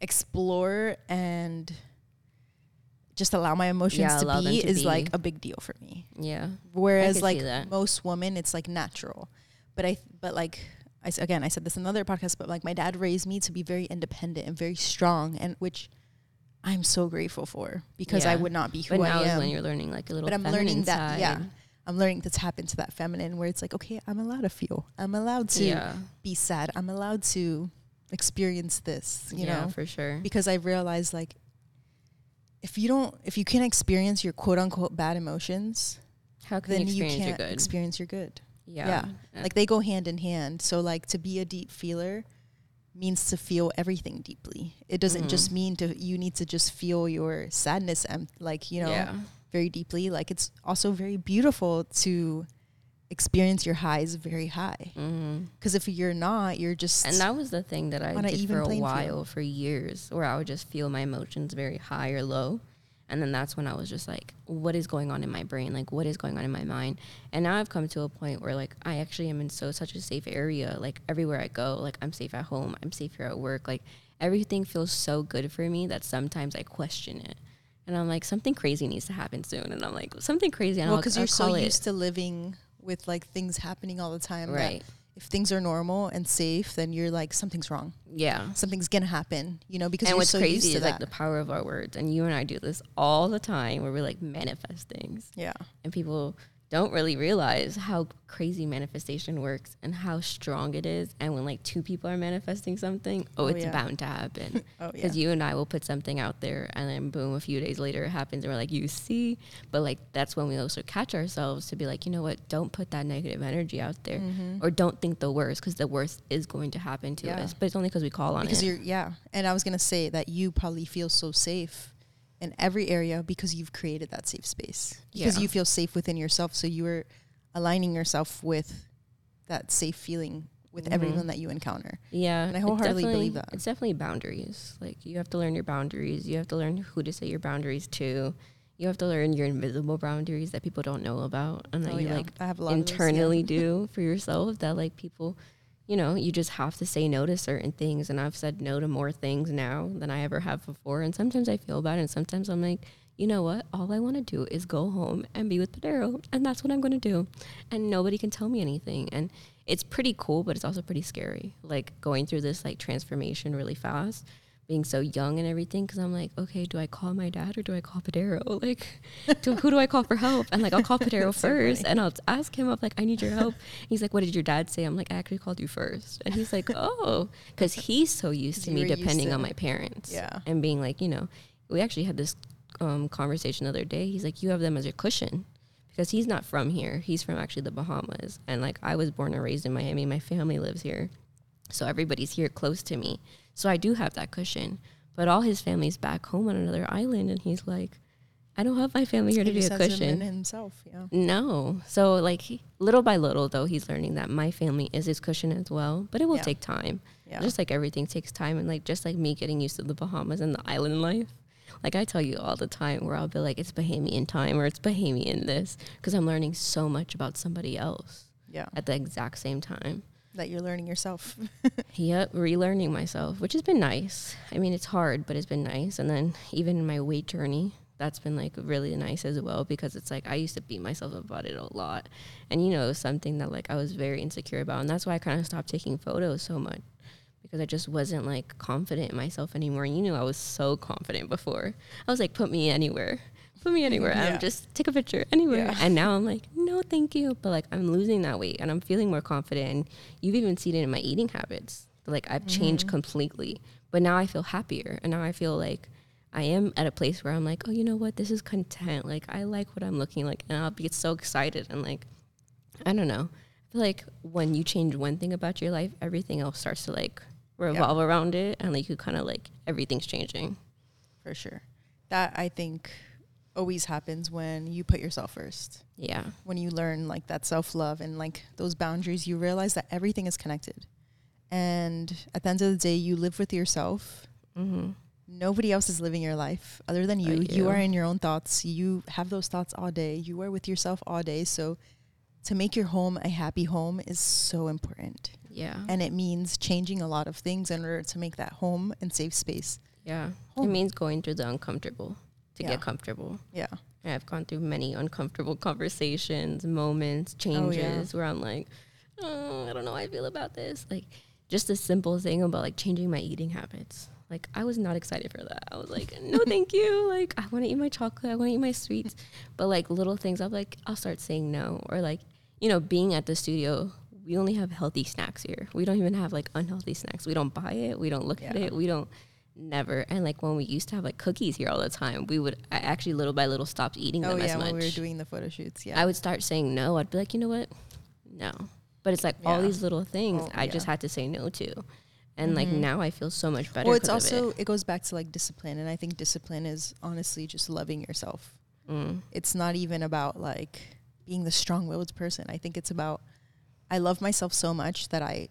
[SPEAKER 1] explore and just allow my emotions
[SPEAKER 2] Yeah,
[SPEAKER 1] to be
[SPEAKER 2] to
[SPEAKER 1] is
[SPEAKER 2] be.
[SPEAKER 1] like a big deal for me.
[SPEAKER 2] yeah,
[SPEAKER 1] Whereas like most women, it's like natural. But I but like I s- again I said this in another podcast, but like my dad raised me to be very independent and very strong, and which I'm so grateful for because I would not be who I am.
[SPEAKER 2] but now
[SPEAKER 1] I
[SPEAKER 2] is when you're learning like a little.
[SPEAKER 1] But I'm learning that
[SPEAKER 2] side.
[SPEAKER 1] yeah, I'm learning to tap into that feminine where it's like okay, I'm allowed to feel, I'm allowed to
[SPEAKER 2] yeah,
[SPEAKER 1] be sad, I'm allowed to experience this, you
[SPEAKER 2] yeah,
[SPEAKER 1] know,
[SPEAKER 2] for sure.
[SPEAKER 1] because I realized like if you don't if you can't experience your quote unquote bad emotions,
[SPEAKER 2] How can
[SPEAKER 1] then
[SPEAKER 2] you
[SPEAKER 1] you
[SPEAKER 2] experience your
[SPEAKER 1] can't
[SPEAKER 2] good?
[SPEAKER 1] experience your good.
[SPEAKER 2] yeah,
[SPEAKER 1] yeah. Like they go hand in hand. So like to be a deep feeler means to feel everything deeply. It doesn't
[SPEAKER 2] Mhm.
[SPEAKER 1] just mean to you need to just feel your sadness and like, you know,
[SPEAKER 2] yeah,
[SPEAKER 1] very deeply. Like it's also very beautiful to experience your highs very high.
[SPEAKER 2] hmm
[SPEAKER 1] Cuz if you're not, you're just
[SPEAKER 2] And that was the thing that I did for a while,
[SPEAKER 1] field.
[SPEAKER 2] for years, where I would just feel my emotions very high or low. And then that's when I was just like, what is going on in my brain? Like, what is going on in my mind? And now I've come to a point where, like, I actually am in so such a safe area. Like, everywhere I go, like, I'm safe at home, I'm safe here at work. Like, everything feels so good for me that sometimes I question it. And I'm like, something crazy needs to happen soon. And I'm like, something crazy. And
[SPEAKER 1] well
[SPEAKER 2] I'll,
[SPEAKER 1] cuz
[SPEAKER 2] I'll
[SPEAKER 1] you're so
[SPEAKER 2] call it-
[SPEAKER 1] used to living with like things happening all the time that
[SPEAKER 2] Right.
[SPEAKER 1] If things are normal and safe, then you're like something's wrong.
[SPEAKER 2] Yeah.
[SPEAKER 1] Something's to happen, you know, because
[SPEAKER 2] and
[SPEAKER 1] you're
[SPEAKER 2] what's
[SPEAKER 1] so used
[SPEAKER 2] crazy
[SPEAKER 1] to
[SPEAKER 2] is
[SPEAKER 1] that.
[SPEAKER 2] like the power of our words and you and i do this all the time where we like manifest things
[SPEAKER 1] yeah.
[SPEAKER 2] and people don't really realize how crazy manifestation works and how strong it is. And when like two people are manifesting something, oh, oh it's yeah. bound to happen. oh, Because yeah. you and I will put something out there and then boom, a few days later it happens and we're like, you see? But like that's when we also catch ourselves to be like, you know what, don't put that negative energy out there mm-hmm. or don't think the worst because the worst is going to happen to yeah. us. But it's only because we call on
[SPEAKER 1] because
[SPEAKER 2] it.
[SPEAKER 1] You're, yeah. And I was going to say that you probably feel so safe in every area because you've created that safe space because yeah. you feel safe within yourself so you are aligning yourself with that safe feeling with mm-hmm. everyone that you encounter
[SPEAKER 2] yeah
[SPEAKER 1] and i wholeheartedly believe that
[SPEAKER 2] it's definitely boundaries like you have to learn your boundaries you have to learn who to set your boundaries to you have to learn your invisible boundaries that people don't know about and that oh you yeah. like internally those, yeah. do for yourself that like people you know, you just have to say no to certain things. And I've said no to more things now than I ever have before. And sometimes I feel bad. And sometimes I'm like, you know what? All I want to do is go home and be with Padero. And that's what I'm going to do. And nobody can tell me anything. And it's pretty cool, but it's also pretty scary. Like going through this like transformation really fast being so young and everything because I'm like, okay, do I call my dad or do I call Padero? Like, do, who do I call for help? And like, I'll call Padero first so and I'll ask him, I'm like, I need your help. he's like, what did your dad say? I'm like, I actually called you first. And he's like, oh, because he's so used to me depending to on my parents.
[SPEAKER 1] Yeah.
[SPEAKER 2] And being like, you know, we actually had this um, conversation the other day. He's like, you have them as your cushion because he's not from here. He's from actually the Bahamas. And like, I was born and raised in Miami. My family lives here. So everybody's here close to me. So I do have that cushion. But all his family's back home on another island, and he's like, I don't have my family here he to be a cushion.
[SPEAKER 1] himself, yeah.
[SPEAKER 2] No. So like he, little by little, though, he's learning that my family is his cushion as well. But it will yeah. take time. Yeah. Just like everything takes time, and like just like me getting used to the Bahamas and the island life. Like I tell you all the time, where I'll be like, it's Bahamian time or it's Bahamian this, because I'm learning so much about somebody else.
[SPEAKER 1] Yeah.
[SPEAKER 2] At the exact same time
[SPEAKER 1] that you're learning yourself.
[SPEAKER 2] yep, relearning myself, which has been nice. I mean, it's hard, but it's been nice. And then even in my weight journey, that's been like really nice as well because it's like I used to beat myself about it a lot. And you know, something that like I was very insecure about. And that's why I kind of stopped taking photos so much because I just wasn't like confident in myself anymore. You knew I was so confident before. I was like, put me anywhere put me anywhere. Yeah. I'm just take a picture anywhere. Yeah. And now I'm like, no, thank you. But like I'm losing that weight and I'm feeling more confident. And you've even seen it in my eating habits. Like I've mm-hmm. changed completely. But now I feel happier. And now I feel like I am at a place where I'm like, oh, you know what? This is content. Like I like what I'm looking like. And I'll get so excited and like, I don't know. I feel like when you change one thing about your life, everything else starts to like revolve around it. And like you kind of like everything's changing.
[SPEAKER 1] For sure. That I think always happens when you put yourself first.
[SPEAKER 2] Yeah.
[SPEAKER 1] When you learn like that self love and like those boundaries, you realize that everything is connected. And at the end of the day, you live with yourself. Mm-hmm. Nobody else is living your life other than you. you. You are in your own thoughts. You have those thoughts all day. You are with yourself all day. So to make your home a happy home is so important.
[SPEAKER 2] Yeah.
[SPEAKER 1] And it means changing a lot of things in order to make that home and safe space.
[SPEAKER 2] Yeah. Home. It means going through the uncomfortable to yeah. get comfortable.
[SPEAKER 1] Yeah.
[SPEAKER 2] And I've gone through many uncomfortable conversations, moments, changes oh, yeah. where I'm like, oh, I don't know how I feel about this. Like just a simple thing about like changing my eating habits. Like I was not excited for that. I was like, no, thank you. Like I want to eat my chocolate. I want to eat my sweets. But like little things, I'm like, I'll start saying no. Or like, you know, being at the studio, we only have healthy snacks here. We don't even have like unhealthy snacks. We don't buy it. We don't look yeah. at it. We don't never. And like when we used to have like cookies here all the time, we would I actually little by little stopped eating oh, them yeah, as much. when
[SPEAKER 1] we were doing the photo shoots, yeah.
[SPEAKER 2] I would start saying no. I'd be like, you know what? No. But it's like yeah. all these little things oh, I yeah. just had to say no to. And mm-hmm. like now I feel so much better.
[SPEAKER 1] Well, it's also it. it. goes back to like discipline, and I think discipline is honestly just loving yourself. Mm. It's not even about like being the strong-willed person. I think it's about I love myself so much that I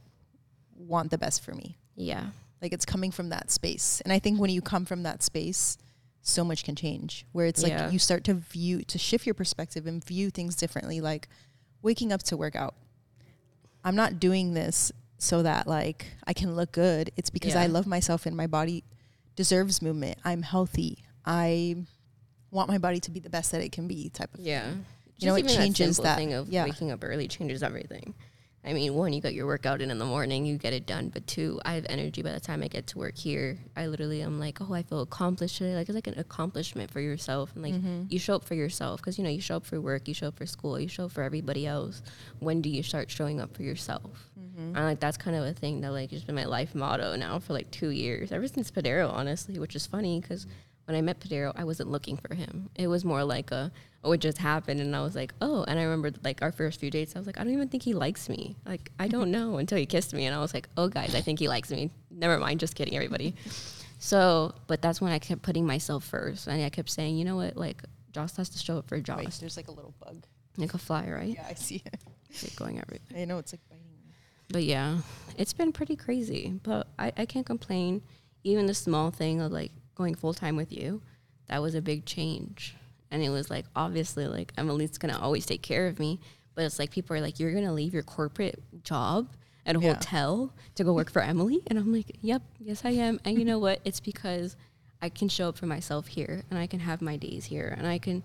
[SPEAKER 1] want the best for me.
[SPEAKER 2] Yeah.
[SPEAKER 1] Like it's coming from that space. And I think when you come from that space, so much can change. Where it's yeah. like you start to view to shift your perspective and view things differently. Like waking up to work out. I'm not doing this so that like I can look good. It's because yeah. I love myself and my body deserves movement. I'm healthy. I want my body to be the best that it can be type of
[SPEAKER 2] yeah.
[SPEAKER 1] Thing. You know, it changes that,
[SPEAKER 2] that thing of yeah. waking up early changes everything. I mean, one, you got your workout in in the morning, you get it done. But two, I have energy by the time I get to work here. I literally am like, oh, I feel accomplished today. Like it's like an accomplishment for yourself, and like mm-hmm. you show up for yourself because you know you show up for work, you show up for school, you show up for everybody else. When do you start showing up for yourself? Mm-hmm. And like that's kind of a thing that like has been my life motto now for like two years, ever since Padero, honestly, which is funny because when I met Padero, I wasn't looking for him. It was more like a it just happened, and I was like, oh. And I remember like our first few dates, I was like, I don't even think he likes me. Like I don't know until he kissed me, and I was like, oh, guys, I think he likes me. Never mind, just kidding, everybody. so, but that's when I kept putting myself first, and I kept saying, you know what, like Joss has to show up for Joss. Wait,
[SPEAKER 1] there's like a little bug,
[SPEAKER 2] like a fly, right?
[SPEAKER 1] Yeah, I see it.
[SPEAKER 2] It's like going everywhere.
[SPEAKER 1] I know it's like biting.
[SPEAKER 2] But yeah, it's been pretty crazy, but I, I can't complain. Even the small thing of like going full time with you that was a big change. And it was like, obviously, like, Emily's gonna always take care of me. But it's like, people are like, you're gonna leave your corporate job at a yeah. hotel to go work for Emily? And I'm like, yep, yes, I am. And you know what? It's because I can show up for myself here and I can have my days here and I can.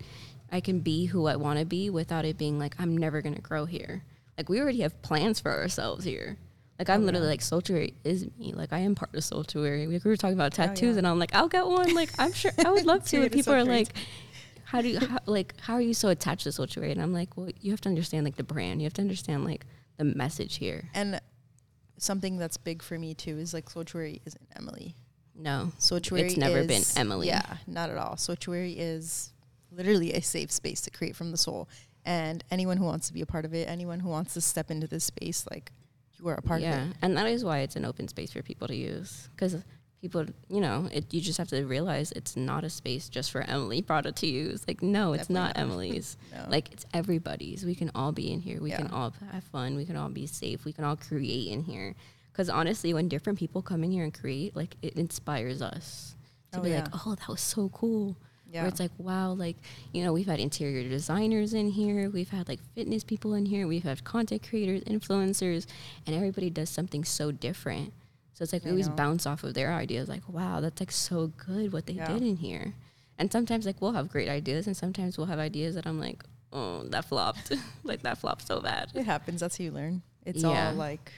[SPEAKER 2] I can be who I want to be without it being like I'm never gonna grow here. Like we already have plans for ourselves here. Like I'm oh, literally yeah. like Soultuary is me. Like I am part of Soultuary. We were talking about tattoos, oh, yeah. and I'm like, I'll get one. Like I'm sure I would love to. and people are like, how do you how, like how are you so attached to Soultuary? And I'm like, well, you have to understand like the brand. You have to understand like the message here.
[SPEAKER 1] And something that's big for me too is like Soultuary isn't Emily.
[SPEAKER 2] No, Soultuary. It's never is, been Emily.
[SPEAKER 1] Yeah, not at all. Soultuary is literally a safe space to create from the soul. And anyone who wants to be a part of it, anyone who wants to step into this space, like you are a part yeah, of it.
[SPEAKER 2] Yeah, and that is why it's an open space for people to use because people, you know, it, you just have to realize it's not a space just for Emily product to use. Like, no, Definitely it's not, not. Emily's. no. Like, it's everybody's. We can all be in here. We yeah. can all have fun. We can all be safe. We can all create in here. Because honestly, when different people come in here and create, like, it inspires us to oh, be yeah. like, oh, that was so cool. Yeah. Where it's like, wow, like, you know, we've had interior designers in here, we've had like fitness people in here, we've had content creators, influencers, and everybody does something so different. So it's like we always bounce off of their ideas, like, wow, that's like so good what they yeah. did in here. And sometimes like we'll have great ideas and sometimes we'll have ideas that I'm like, oh, that flopped. like that flopped so bad.
[SPEAKER 1] It happens, that's how you learn. It's yeah. all like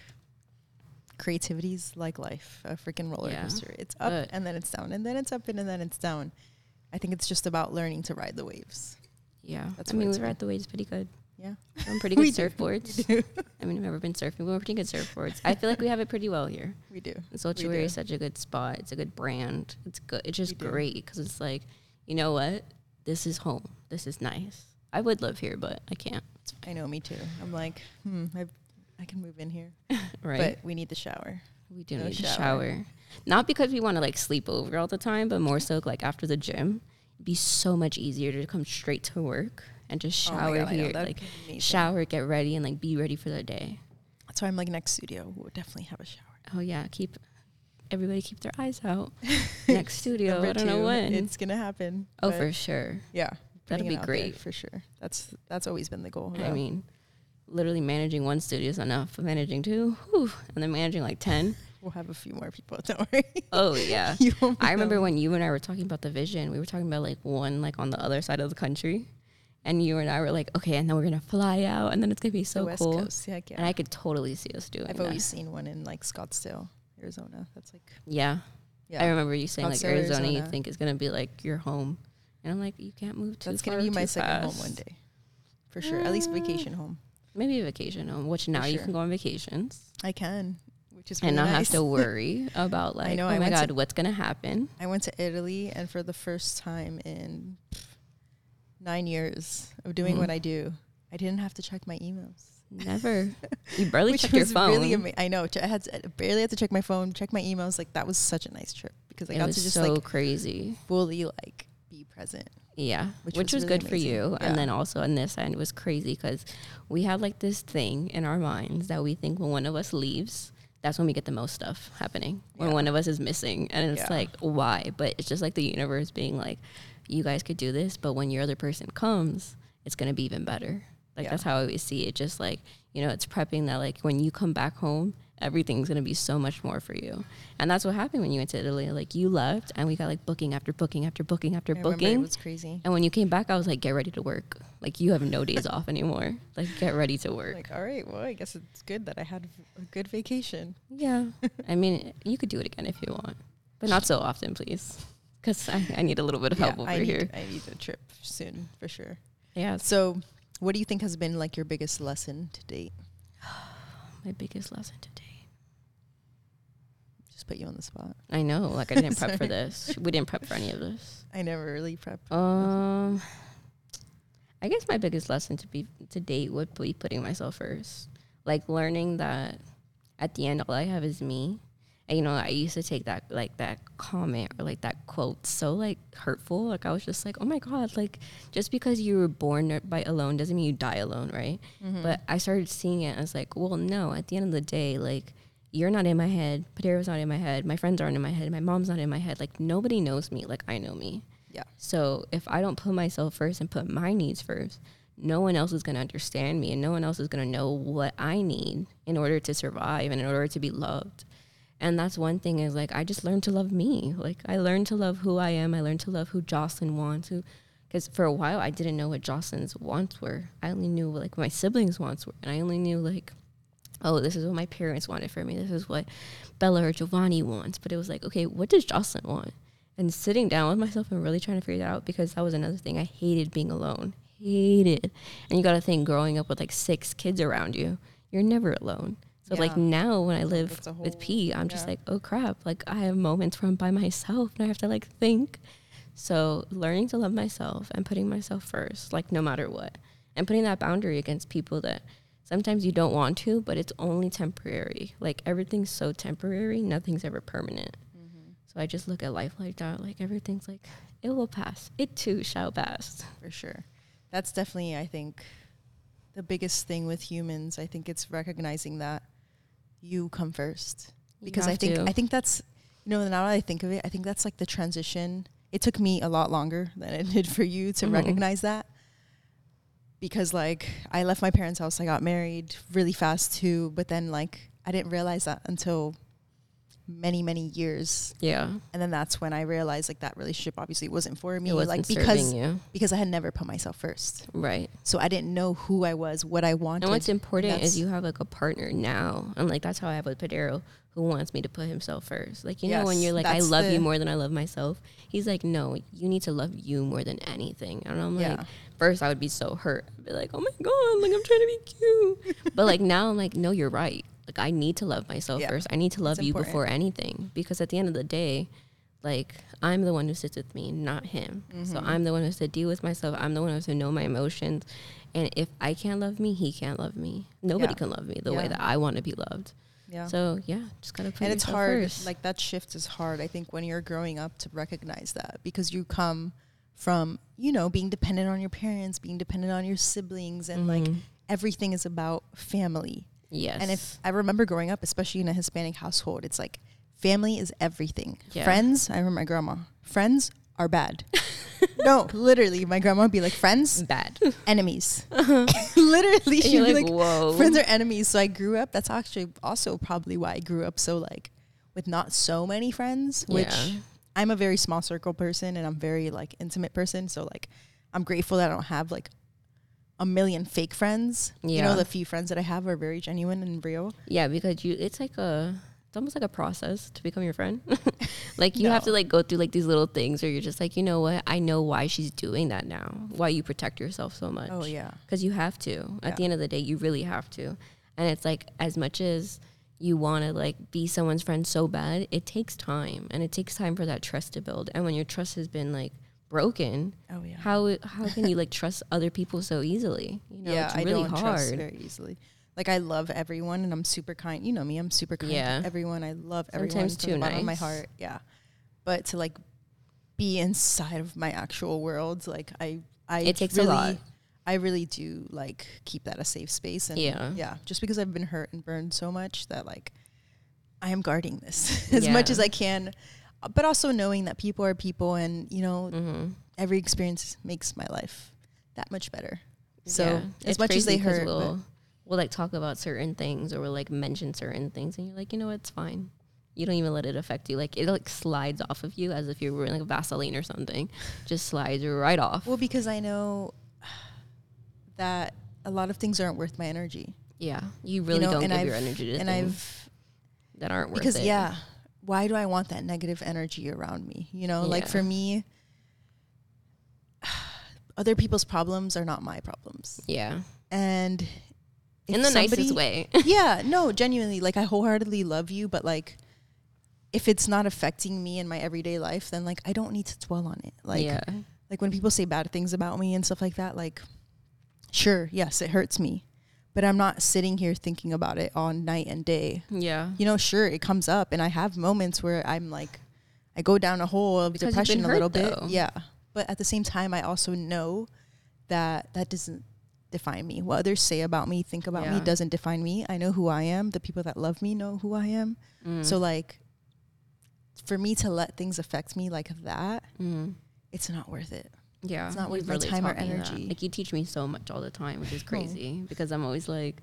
[SPEAKER 1] creativity's like life, a freaking roller yeah. coaster. It's up but and then it's down and then it's up and then it's down. I think it's just about learning to ride the waves.
[SPEAKER 2] Yeah, that's I mean, we ride the waves pretty good. Yeah, I'm pretty good surfboards. I mean, I've never been surfing. But we're pretty good surfboards. I feel like we have it pretty well here.
[SPEAKER 1] We do.
[SPEAKER 2] Soultuary is such a good spot. It's a good brand. It's good. It's just great because it's like, you know what? This is home. This is nice. I would live here, but I can't.
[SPEAKER 1] I know, me too. I'm like, hmm, I, I can move in here, right? But we need the shower.
[SPEAKER 2] We do no need shower. shower. Not because we want to like sleep over all the time, but more so like after the gym, it'd be so much easier to come straight to work and just oh shower oh God, here, like shower, get ready, and like be ready for the day.
[SPEAKER 1] That's why I'm like next studio. We'll definitely have a shower.
[SPEAKER 2] Oh yeah, keep everybody keep their eyes out. next studio, I don't two, know when
[SPEAKER 1] it's gonna happen.
[SPEAKER 2] Oh, for sure.
[SPEAKER 1] Yeah,
[SPEAKER 2] that'll be great
[SPEAKER 1] for sure. That's that's always been the goal.
[SPEAKER 2] I mean, literally managing one studio is enough. Managing two, whew, and then managing like ten.
[SPEAKER 1] We'll have a few more people. Don't worry.
[SPEAKER 2] Oh yeah. I remember when you and I were talking about the vision. We were talking about like one like on the other side of the country, and you and I were like, okay, and then we're gonna fly out, and then it's gonna be so cool. Coast, yeah, yeah. And I could totally see us doing. That.
[SPEAKER 1] I've that. always seen one in like Scottsdale, Arizona. That's like
[SPEAKER 2] yeah. Yeah. I remember you saying Scottsdale, like Arizona, Arizona, you think is gonna be like your home, and I'm like, you can't move too.
[SPEAKER 1] That's gonna be my second fast. home one day, for sure. Uh, At least vacation home.
[SPEAKER 2] Maybe a vacation home, which now sure. you can go on vacations.
[SPEAKER 1] I can which is
[SPEAKER 2] really and not nice. have to worry about like, I know, oh I my god, to, what's gonna happen?
[SPEAKER 1] I went to Italy, and for the first time in nine years of doing mm-hmm. what I do, I didn't have to check my emails.
[SPEAKER 2] Never. You barely check your phone. Really ama-
[SPEAKER 1] I know. I had to, I barely had to check my phone, check my emails. Like that was such a nice trip because I it got to just so like
[SPEAKER 2] crazy,
[SPEAKER 1] fully like be present.
[SPEAKER 2] Yeah, which, which was, was really good amazing. for you. Yeah. And then also on this end it was crazy because we had like this thing in our minds that we think when one of us leaves, that's when we get the most stuff happening when yeah. one of us is missing and it's yeah. like why but it's just like the universe being like you guys could do this but when your other person comes it's going to be even better like yeah. that's how i always see it just like you know it's prepping that like when you come back home everything's gonna be so much more for you. And that's what happened when you went to Italy. Like you left, and we got like booking after booking after booking after I booking.
[SPEAKER 1] It was crazy.
[SPEAKER 2] And when you came back, I was like, get ready to work. Like you have no days off anymore. Like get ready to work.
[SPEAKER 1] Like all right, well I guess it's good that I had a good vacation.
[SPEAKER 2] Yeah, I mean you could do it again if you want, but not so often, please. Because I, I need a little bit of help over
[SPEAKER 1] I need,
[SPEAKER 2] here.
[SPEAKER 1] I need a trip soon for sure.
[SPEAKER 2] Yeah.
[SPEAKER 1] So, what do you think has been like your biggest lesson to date?
[SPEAKER 2] My biggest lesson to date.
[SPEAKER 1] Just put you on the spot.
[SPEAKER 2] I know. Like I didn't prep for this. We didn't prep for any of this.
[SPEAKER 1] I never really prepped.
[SPEAKER 2] Um, I guess my biggest lesson to be to date would be putting myself first. Like learning that at the end all I have is me you know, I used to take that like that comment or like that quote so like hurtful. Like I was just like, oh my god, like just because you were born by alone doesn't mean you die alone, right? Mm-hmm. But I started seeing it as like, well, no. At the end of the day, like you're not in my head, Padero's not in my head, my friends aren't in my head, my mom's not in my head. Like nobody knows me like I know me.
[SPEAKER 1] Yeah.
[SPEAKER 2] So if I don't put myself first and put my needs first, no one else is going to understand me and no one else is going to know what I need in order to survive and in order to be loved. And that's one thing is like I just learned to love me. Like I learned to love who I am. I learned to love who Joslynn wants. Who, because for a while I didn't know what Joslynn's wants were. I only knew like my siblings' wants were, and I only knew like, oh, this is what my parents wanted for me. This is what Bella or Giovanni wants. But it was like, okay, what does Joslynn want? And sitting down with myself and really trying to figure that out because that was another thing. I hated being alone. Hated. And you got to think, growing up with like six kids around you, you're never alone. So yeah. like now when I live whole, with P, I'm yeah. just like, oh crap, like I have moments where I'm by myself and I have to like think. So learning to love myself and putting myself first, like no matter what. And putting that boundary against people that sometimes you don't want to, but it's only temporary. Like everything's so temporary, nothing's ever permanent. Mm-hmm. So I just look at life like that. Like everything's like, it will pass. It too shall pass.
[SPEAKER 1] For sure. That's definitely, I think, the biggest thing with humans. I think it's recognizing that you come first because I think to. I think that's you know now that I think of it, I think that's like the transition. It took me a lot longer than it did for you to mm-hmm. recognize that because like I left my parents' house, I got married really fast too, but then like I didn't realize that until many many years.
[SPEAKER 2] Yeah.
[SPEAKER 1] And then that's when I realized like that relationship obviously wasn't for me. It wasn't like because you. because I had never put myself first.
[SPEAKER 2] Right.
[SPEAKER 1] So I didn't know who I was, what I wanted.
[SPEAKER 2] And what's important and is you have like a partner now. And like that's how I have with Padero who wants me to put himself first. Like you yes, know when you're like I love you more than I love myself. He's like no, you need to love you more than anything. And I'm yeah. like first I would be so hurt. I'd be like, "Oh my god, like I'm trying to be cute." but like now I'm like, "No, you're right." Like I need to love myself yeah. first. I need to love you important. before anything because at the end of the day, like I'm the one who sits with me, not him. Mm-hmm. So I'm the one who has to deal with myself. I'm the one who has to know my emotions. And if I can't love me, he can't love me. Nobody yeah. can love me the yeah. way that I want to be loved. Yeah. So yeah, just gotta put. And it's
[SPEAKER 1] hard.
[SPEAKER 2] First.
[SPEAKER 1] Like that shift is hard. I think when you're growing up to recognize that because you come from you know being dependent on your parents, being dependent on your siblings, and mm-hmm. like everything is about family.
[SPEAKER 2] Yes.
[SPEAKER 1] And if I remember growing up, especially in a Hispanic household, it's like family is everything. Yeah. Friends, I remember my grandma. Friends are bad. no, literally, my grandma would be like, friends,
[SPEAKER 2] bad,
[SPEAKER 1] enemies. Uh-huh. literally, she'd be like, whoa, friends are enemies. So I grew up. That's actually also probably why I grew up so like with not so many friends. Which yeah. I'm a very small circle person, and I'm very like intimate person. So like, I'm grateful that I don't have like a million fake friends. Yeah. You know, the few friends that I have are very genuine and real.
[SPEAKER 2] Yeah, because you it's like a it's almost like a process to become your friend. like you no. have to like go through like these little things where you're just like, you know what? I know why she's doing that now. Why you protect yourself so much.
[SPEAKER 1] Oh yeah.
[SPEAKER 2] Cuz you have to. At the end of the day, you really have to. And it's like as much as you want to like be someone's friend so bad, it takes time and it takes time for that trust to build. And when your trust has been like broken,
[SPEAKER 1] oh yeah,
[SPEAKER 2] how how can you like trust other people so easily? You know, yeah, it's really I don't hard. trust
[SPEAKER 1] very easily. Like I love everyone and I'm super kind. You know me, I'm super kind yeah. to everyone. I love everyone Sometimes from the bottom nice. of my heart. Yeah, but to like be inside of my actual world, like I, I
[SPEAKER 2] it takes
[SPEAKER 1] really,
[SPEAKER 2] a lot.
[SPEAKER 1] I really do like keep that a safe space and yeah, yeah. Just because I've been hurt and burned so much that like I am guarding this as yeah. much as I can but also knowing that people are people and you know mm-hmm. every experience makes my life that much better so yeah. as much as they hurt
[SPEAKER 2] we'll, we'll like talk about certain things or we'll like mention certain things and you're like, you know what, it's fine. You don't even let it affect you. Like it like slides off of you as if you were wearing like Vaseline or something. Just slides right off.
[SPEAKER 1] Well, because I know that a lot of things aren't worth my energy.
[SPEAKER 2] Yeah, you really you know, don't give I've, your energy to and things I've, that aren't worth
[SPEAKER 1] because,
[SPEAKER 2] it.
[SPEAKER 1] Because yeah, why do I want that negative energy around me? You know, yeah. like for me, other people's problems are not my problems.
[SPEAKER 2] Yeah,
[SPEAKER 1] and
[SPEAKER 2] in the somebody, nicest way.
[SPEAKER 1] yeah, no, genuinely, like I wholeheartedly love you, but like if it's not affecting me in my everyday life, then like I don't need to dwell on it. Like, yeah. like when people say bad things about me and stuff like that, like, sure, yes, it hurts me, but I'm not sitting here thinking about it all night and day.
[SPEAKER 2] Yeah,
[SPEAKER 1] you know, sure, it comes up, and I have moments where I'm like, I go down a hole of because depression a little bit. Yeah, but at the same time, I also know that that doesn't define me. What others say about me, think about yeah. me, doesn't define me. I know who I am. The people that love me know who I am. Mm. So like, for me to let things affect me like that, mm. it's not worth it.
[SPEAKER 2] Yeah,
[SPEAKER 1] it's not worth my time or energy.
[SPEAKER 2] Like you teach me so much all the time, which is crazy oh. because I'm always like,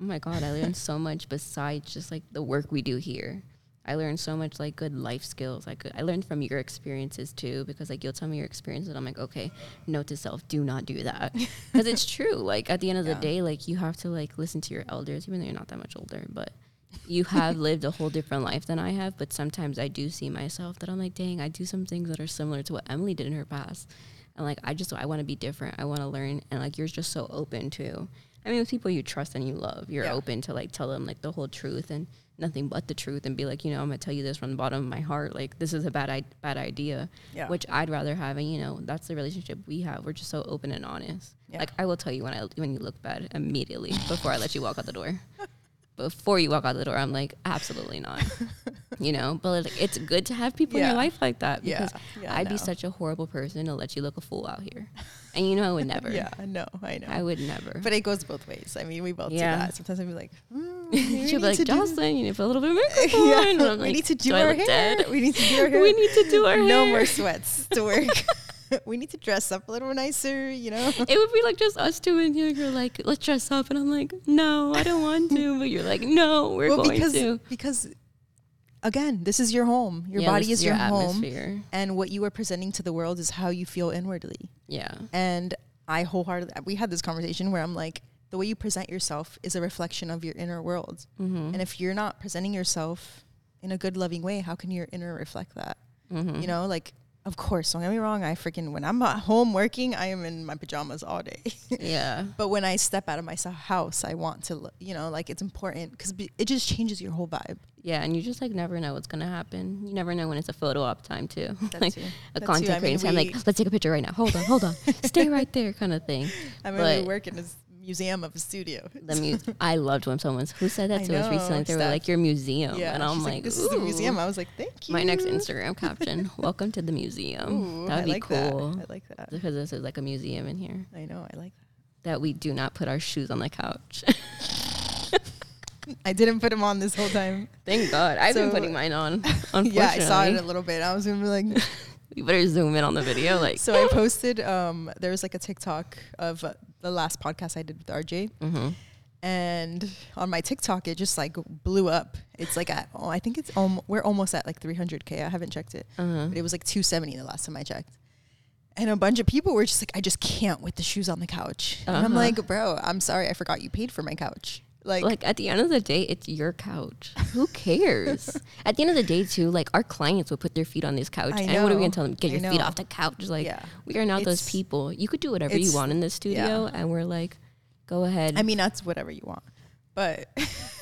[SPEAKER 2] oh my god, I learned so much besides just like the work we do here. I learned so much like good life skills. Like I learned from your experiences too, because like you'll tell me your experiences, and I'm like, okay, note to self, do not do that, because it's true. Like at the end of yeah. the day, like you have to like listen to your elders, even though you're not that much older, but you have lived a whole different life than I have. But sometimes I do see myself that I'm like, dang, I do some things that are similar to what Emily did in her past, and like I just I want to be different. I want to learn, and like you're just so open to. I mean, with people you trust and you love, you're yeah. open to like tell them like the whole truth and nothing but the truth and be like, you know, I'm gonna tell you this from the bottom of my heart. Like this is a bad I- bad idea. Yeah. Which I'd rather have, and you know, that's the relationship we have. We're just so open and honest. Yeah. Like I will tell you when I when you look bad immediately before I let you walk out the door. before you walk out the door, I'm like, absolutely not. you know, but like, it's good to have people yeah. in your life like that because yeah. Yeah, I'd be such a horrible person to let you look a fool out here. And you know, I would never.
[SPEAKER 1] yeah, no, I know.
[SPEAKER 2] I would never.
[SPEAKER 1] But it goes both ways. I mean, we both yeah. do that. Sometimes I'd be like, mm,
[SPEAKER 2] she'll be like, Joslynn, you need to put a little bit of makeup yeah. on.
[SPEAKER 1] Like, we need to do, do our hair. Dead? We need to do our hair.
[SPEAKER 2] we need to do our
[SPEAKER 1] no
[SPEAKER 2] hair.
[SPEAKER 1] No more sweats to work. we need to dress up a little nicer, you know?
[SPEAKER 2] It would be like just us two and you. You're like, let's dress up. And I'm like, no, I don't want to. But you're like, no, we're well, going
[SPEAKER 1] because,
[SPEAKER 2] to.
[SPEAKER 1] Because, again, this is your home. Your yeah, body is your, your home. And what you are presenting to the world is how you feel inwardly.
[SPEAKER 2] Yeah.
[SPEAKER 1] And I wholeheartedly, we had this conversation where I'm like, the way you present yourself is a reflection of your inner world. Mm-hmm. And if you're not presenting yourself in a good, loving way, how can your inner reflect that? Mm-hmm. You know, like of course, don't get me wrong. I freaking when I'm at home working, I am in my pajamas all day.
[SPEAKER 2] yeah.
[SPEAKER 1] But when I step out of my house, I want to, you know, like it's important because it just changes your whole vibe.
[SPEAKER 2] Yeah, and you just like never know what's gonna happen. You never know when it's a photo op time too, like a content creating time. Like, let's take a picture right now. Hold on, hold on, stay right there, kind of thing.
[SPEAKER 1] I mean, but we work in this museum of a studio.
[SPEAKER 2] The mu- I loved when someone who said that to know, us recently. They were like, "Your museum," yeah, and I'm like, like,
[SPEAKER 1] "This is the museum." I was like, "Thank you."
[SPEAKER 2] My next Instagram caption: "Welcome to the museum." that would be like cool.
[SPEAKER 1] That. I like that
[SPEAKER 2] because this is like a museum in here.
[SPEAKER 1] I know. I like that.
[SPEAKER 2] That we do not put our shoes on the couch.
[SPEAKER 1] I didn't put them on this whole time.
[SPEAKER 2] Thank God. I've so, been putting mine on. yeah, I
[SPEAKER 1] saw it a little bit. I was gonna be like,
[SPEAKER 2] you better zoom in on the video. Like,
[SPEAKER 1] so I posted. Um, there was like a TikTok of uh, the last podcast I did with RJ. Mm-hmm. And on my TikTok, it just like blew up. It's like at, oh, I think it's um, we're almost at like 300k. I haven't checked it, uh-huh. but it was like 270 the last time I checked. And a bunch of people were just like, I just can't with the shoes on the couch. Uh-huh. And I'm uh-huh. like, bro, I'm sorry, I forgot you paid for my couch. Like,
[SPEAKER 2] like at the end of the day, it's your couch. Who cares? at the end of the day, too, like our clients will put their feet on this couch, and what are we gonna tell them? Get your feet off the couch. Like yeah. we are not it's, those people. You could do whatever you want in the studio, yeah. and we're like, go ahead.
[SPEAKER 1] I mean, that's whatever you want, but,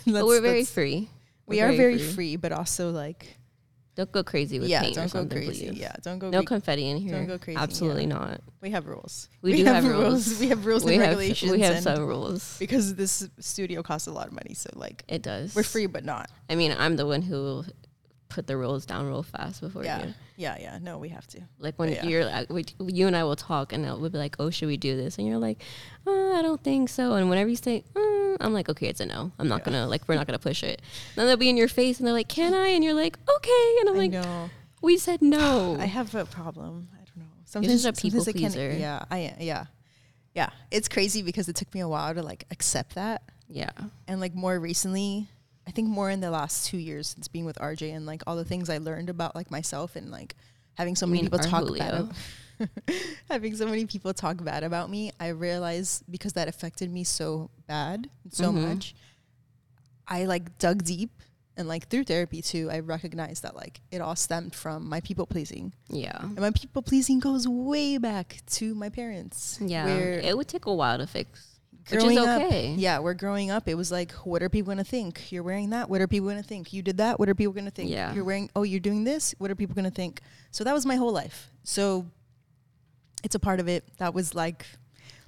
[SPEAKER 2] but we're very free.
[SPEAKER 1] We're we are very free. free, but also like
[SPEAKER 2] don't go crazy with
[SPEAKER 1] yeah,
[SPEAKER 2] paint
[SPEAKER 1] don't
[SPEAKER 2] or something,
[SPEAKER 1] go crazy.
[SPEAKER 2] Please.
[SPEAKER 1] Yeah, don't go.
[SPEAKER 2] No re- confetti in here.
[SPEAKER 1] Don't go crazy.
[SPEAKER 2] Absolutely
[SPEAKER 1] yeah.
[SPEAKER 2] not.
[SPEAKER 1] We have rules.
[SPEAKER 2] We, we do have, have rules.
[SPEAKER 1] We have rules we and
[SPEAKER 2] have,
[SPEAKER 1] regulations.
[SPEAKER 2] We have some rules
[SPEAKER 1] because this studio costs a lot of money. So like,
[SPEAKER 2] it does.
[SPEAKER 1] We're free, but not.
[SPEAKER 2] I mean, I'm the one who put the rules down real fast before
[SPEAKER 1] yeah. you. Yeah, yeah. No, we have to.
[SPEAKER 2] Like when yeah. you're like, we, you and I will talk, and we'll be like, "Oh, should we do this?" And you're like, oh, "I don't think so." And whenever you say, mm, "I'm like, okay, it's a no. I'm not yeah. gonna like, we're not gonna push it." Then they'll be in your face, and they're like, "Can I?" And you're like, "Okay." And I'm
[SPEAKER 1] I
[SPEAKER 2] like,
[SPEAKER 1] know.
[SPEAKER 2] "We said no."
[SPEAKER 1] I have a problem. I don't know.
[SPEAKER 2] Sometimes a people pleaser.
[SPEAKER 1] Yeah, I yeah, yeah. It's crazy because it took me a while to like accept that
[SPEAKER 2] Yeah.
[SPEAKER 1] And like more recently, I think more in the last two years since being with RJ and like all the things I learned about like myself and like having so many people talk Julio. bad having so many people talk bad about me, I realized because that affected me so bad, so mm-hmm. much, I like dug deep and like through therapy too, I recognized that like it all stemmed from my people pleasing.
[SPEAKER 2] Yeah.
[SPEAKER 1] And my people pleasing goes way back to my parents.
[SPEAKER 2] Yeah. Where it would take a while to fix. Growing which is okay.
[SPEAKER 1] Up, yeah, we're growing up. It was like, what are people gonna think? You're wearing that. What are people gonna think? You did that. What are people gonna think?
[SPEAKER 2] Yeah.
[SPEAKER 1] You're wearing. Oh, you're doing this. What are people gonna think? So that was my whole life. So it's a part of it. That was like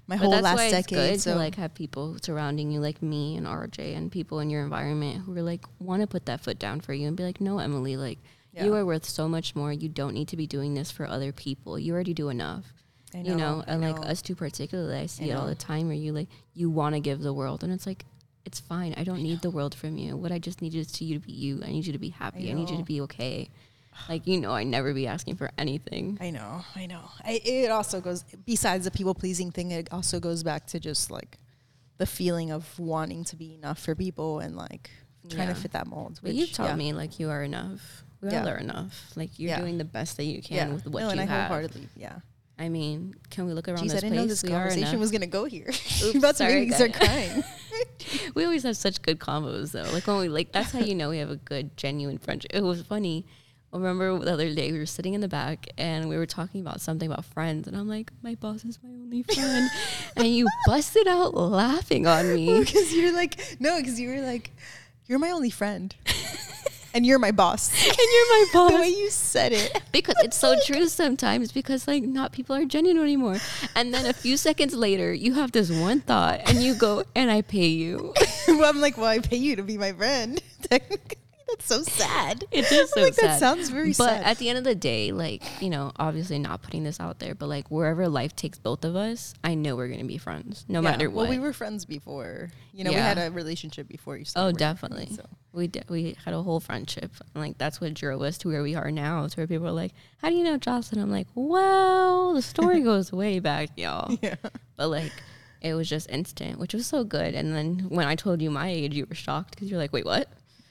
[SPEAKER 1] my but whole last decade. It's good
[SPEAKER 2] so to like have people surrounding you like me and RJ and people in your environment who are like want to put that foot down for you and be like, no, Emily, like yeah. you are worth so much more. You don't need to be doing this for other people. You already do enough. Know, you know, and know. like us two particularly, I see I it all the time where you like you want to give the world, and it's like it's fine. I don't I need the world from you. What I just need is to you to be you. I need you to be happy. I, I need you to be okay. Like you know, I never be asking for anything.
[SPEAKER 1] I know, I know. I, it also goes besides the people pleasing thing. It also goes back to just like the feeling of wanting to be enough for people and like trying yeah. to fit that mold.
[SPEAKER 2] Which, but you've taught yeah. me like you are enough. We yeah. all are enough. Like you're doing the best that you can with what no, you and I have. wholeheartedly,
[SPEAKER 1] yeah.
[SPEAKER 2] I mean, can we look around Jeez, this
[SPEAKER 1] I didn't
[SPEAKER 2] place?
[SPEAKER 1] know this we conversation was gonna go here. Oops, about to make me start crying.
[SPEAKER 2] we always have such good combos though. Like when we like, that's how you know we have a good, genuine friendship. It was funny I remember the other day we were sitting in the back and we were talking about something about friends, and I'm like, "My boss is my only friend," and you busted out laughing on me
[SPEAKER 1] because you're like, "No," because you were like, "You're my only friend." and you're my boss.
[SPEAKER 2] and you're my boss.
[SPEAKER 1] the way you said it.
[SPEAKER 2] Because it's so true sometimes because like not people are genuine anymore. And then a few seconds later you have this one thought and you go, and I pay you.
[SPEAKER 1] well, I'm like, well, I pay you to be my friend. That's so sad.
[SPEAKER 2] It is so
[SPEAKER 1] like,
[SPEAKER 2] sad.
[SPEAKER 1] That sounds very
[SPEAKER 2] but
[SPEAKER 1] sad.
[SPEAKER 2] But at the end of the day, like, you know, obviously not putting this out there, but like wherever life takes both of us, I know we're gonna be friends. No yeah. matter what.
[SPEAKER 1] Well, we were friends before. You know, yeah. we had a relationship before you oh, started.
[SPEAKER 2] Oh, definitely. so. We did we had a whole friendship. And like that's what drove us to where we are now. To where people are like, How do you know Joslynn? I'm like, Well, the story goes way back, y'all. Yeah. But like it was just instant, which was so good. And then when I told you my age, you were shocked because you're like, Wait, what?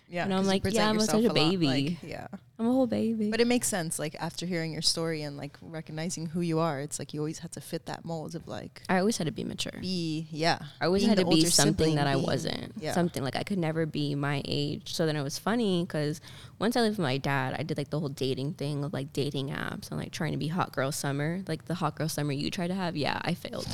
[SPEAKER 2] Yeah, and I'm like, yeah, I'm such a, baby. Like,
[SPEAKER 1] yeah,
[SPEAKER 2] I'm a whole baby.
[SPEAKER 1] But it makes sense, like after hearing your story and like recognizing who you are, it's like you always had to fit that mold of like.
[SPEAKER 2] I always had to be mature.
[SPEAKER 1] Be yeah.
[SPEAKER 2] I always had to be something that I wasn't. Yeah. Something like I could never be my age. So then it was funny because once I lived with my dad, I did like the whole dating thing of like dating apps and like trying to be hot girl summer, like the hot girl summer you try to have. Yeah, I failed.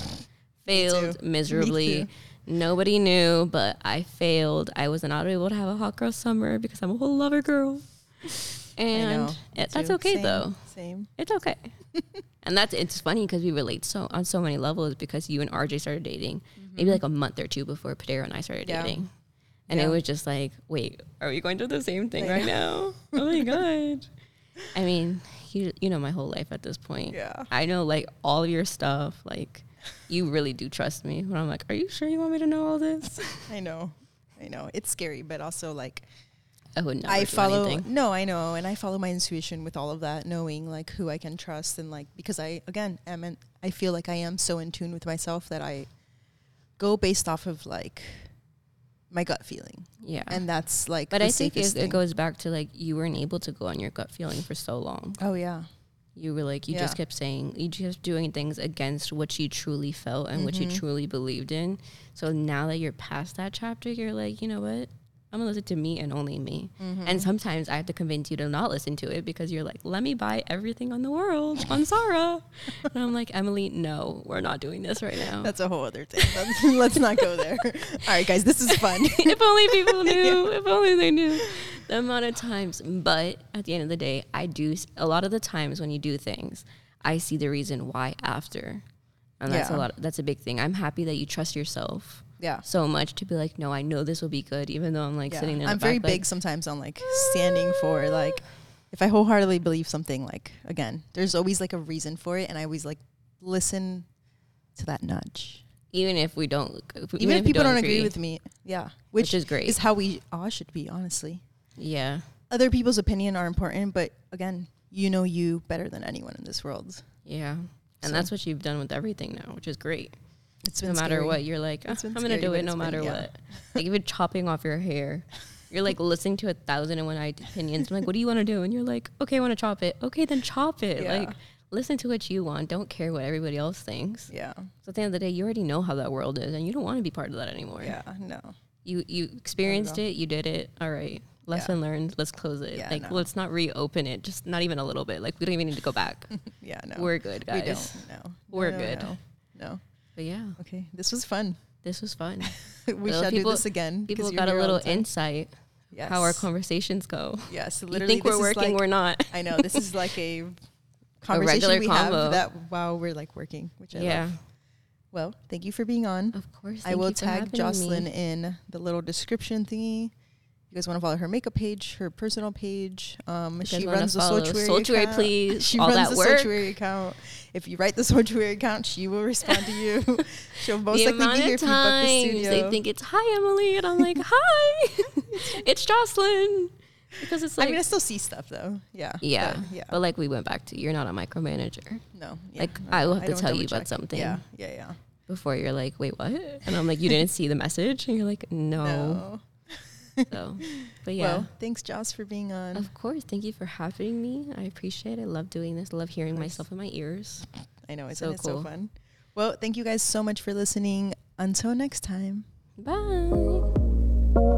[SPEAKER 2] failed miserably Nobody knew, but I failed. I was not able to have a hot girl summer because I'm a whole lover girl. And it, that's okay Same. though.
[SPEAKER 1] Same.
[SPEAKER 2] It's okay. and that's it's funny because we relate so on so many levels because you and RJ started dating mm-hmm. maybe like a month or two before Padero and I started yeah. dating. And yeah. it was just like, wait, are we going through the same thing right now? oh my god. I mean, you you know my whole life at this point.
[SPEAKER 1] Yeah.
[SPEAKER 2] I know like all your stuff, like you really do trust me. When I'm like, are you sure you want me to know all this?
[SPEAKER 1] I know, I know. It's scary, but also like,
[SPEAKER 2] I would
[SPEAKER 1] I follow. Anything. No, I know, and I follow my intuition with all of that, knowing like who I can trust, and like because I again am, in, I feel like I am so in tune with myself that I go based off of like my gut feeling.
[SPEAKER 2] Yeah.
[SPEAKER 1] And that's like
[SPEAKER 2] But I think it, it, goes back to like you weren't able to go on your gut feeling for so long.
[SPEAKER 1] Oh yeah.
[SPEAKER 2] You were like, you yeah. just kept saying, you just doing things against what you truly felt and mm-hmm. what you mm-hmm. truly believed in. So now that you're past that chapter, you're like, you know what? I'm gonna listen to me and only me. Mm-hmm. And sometimes I have to convince you to not listen to it because you're like, let me buy everything on the world on Zara. and I'm like, Emily, no, we're not doing this right now.
[SPEAKER 1] That's a whole other thing. Let's not go there. All right, guys, this is fun.
[SPEAKER 2] if only people knew. If only they knew the amount of times. But at the end of the day, I do a lot of the times when you do things, I see the reason why after, and that's yeah. a lot. That's a big thing. I'm happy that you trust yourself.
[SPEAKER 1] Yeah.
[SPEAKER 2] So much to be like, no, I know this will be good, even though I'm like yeah. sitting there.
[SPEAKER 1] I'm very
[SPEAKER 2] back,
[SPEAKER 1] big like, sometimes on like standing for like, if I wholeheartedly believe something, like again, there's always like a reason for it, and I always like listen to that nudge
[SPEAKER 2] even if we don't
[SPEAKER 1] even, even if, people don't, don't agree. agree. with me yeah
[SPEAKER 2] which, which, is great
[SPEAKER 1] is how we all should be honestly
[SPEAKER 2] yeah.
[SPEAKER 1] Other people's opinion are important, but again, you know you better than anyone in this world.
[SPEAKER 2] Yeah. And so. that's what you've done with everything now, which is great. No matter scary. what, you're like, oh, I'm gonna do it no matter been, yeah. what. Like even chopping off your hair. You're like listening to a thousand and one opinions. I'm like, what do you want to do? And you're like, okay, I want to chop it. Okay, then chop it. Yeah. Like, listen to what you want. Don't care what everybody else thinks.
[SPEAKER 1] Yeah.
[SPEAKER 2] So at the end of the day, you already know how that world is, and you don't want to be part of that anymore.
[SPEAKER 1] Yeah. No.
[SPEAKER 2] You you experienced it. You did it. All right. Lesson yeah. learned. Let's close it. Yeah, like no. let's not reopen it. Just not even a little bit. Like we don't even need to go back.
[SPEAKER 1] yeah. No.
[SPEAKER 2] We're good, guys.
[SPEAKER 1] We don't. No.
[SPEAKER 2] We're
[SPEAKER 1] no,
[SPEAKER 2] good.
[SPEAKER 1] No. no.
[SPEAKER 2] But yeah.
[SPEAKER 1] Okay. This was fun.
[SPEAKER 2] This was fun.
[SPEAKER 1] we shall people, do this again.
[SPEAKER 2] People got a little insight. Yes. How our conversations go.
[SPEAKER 1] Yes.
[SPEAKER 2] Literally. You think we're working, like, we're not.
[SPEAKER 1] I know. This is like a conversation a we combo. have that while we're like working, which I yeah. love. Well, thank you for being on.
[SPEAKER 2] Of course.
[SPEAKER 1] I will tag Joslynn me. in the little description thingy you guys want to follow her makeup page, her personal page. Um, she runs the Soultuary account.
[SPEAKER 2] please.
[SPEAKER 1] She
[SPEAKER 2] all
[SPEAKER 1] runs
[SPEAKER 2] the
[SPEAKER 1] work. account. If you write the Soultuary account, she will respond to you. She'll most
[SPEAKER 2] the
[SPEAKER 1] likely be here if you book the studio.
[SPEAKER 2] They think it's hi Emily, and I'm like hi, it's Joslynn. Because it's like
[SPEAKER 1] I mean I still see stuff though. Yeah.
[SPEAKER 2] Yeah. But, yeah. But like we went back to you're not a micromanager.
[SPEAKER 1] No.
[SPEAKER 2] Yeah, like no, I will have to tell you about something.
[SPEAKER 1] Yeah. Yeah. Yeah.
[SPEAKER 2] Before you're like, wait, what? And I'm like, you didn't see the message, and you're like, no. no. So, but yeah. Well,
[SPEAKER 1] thanks, Joss, for being on.
[SPEAKER 2] Of course. Thank you for having me. I appreciate it. I love doing this. I love hearing myself in my ears.
[SPEAKER 1] I know. It's so, cool. so fun. Well, thank you guys so much for listening. Until next time.
[SPEAKER 2] Bye.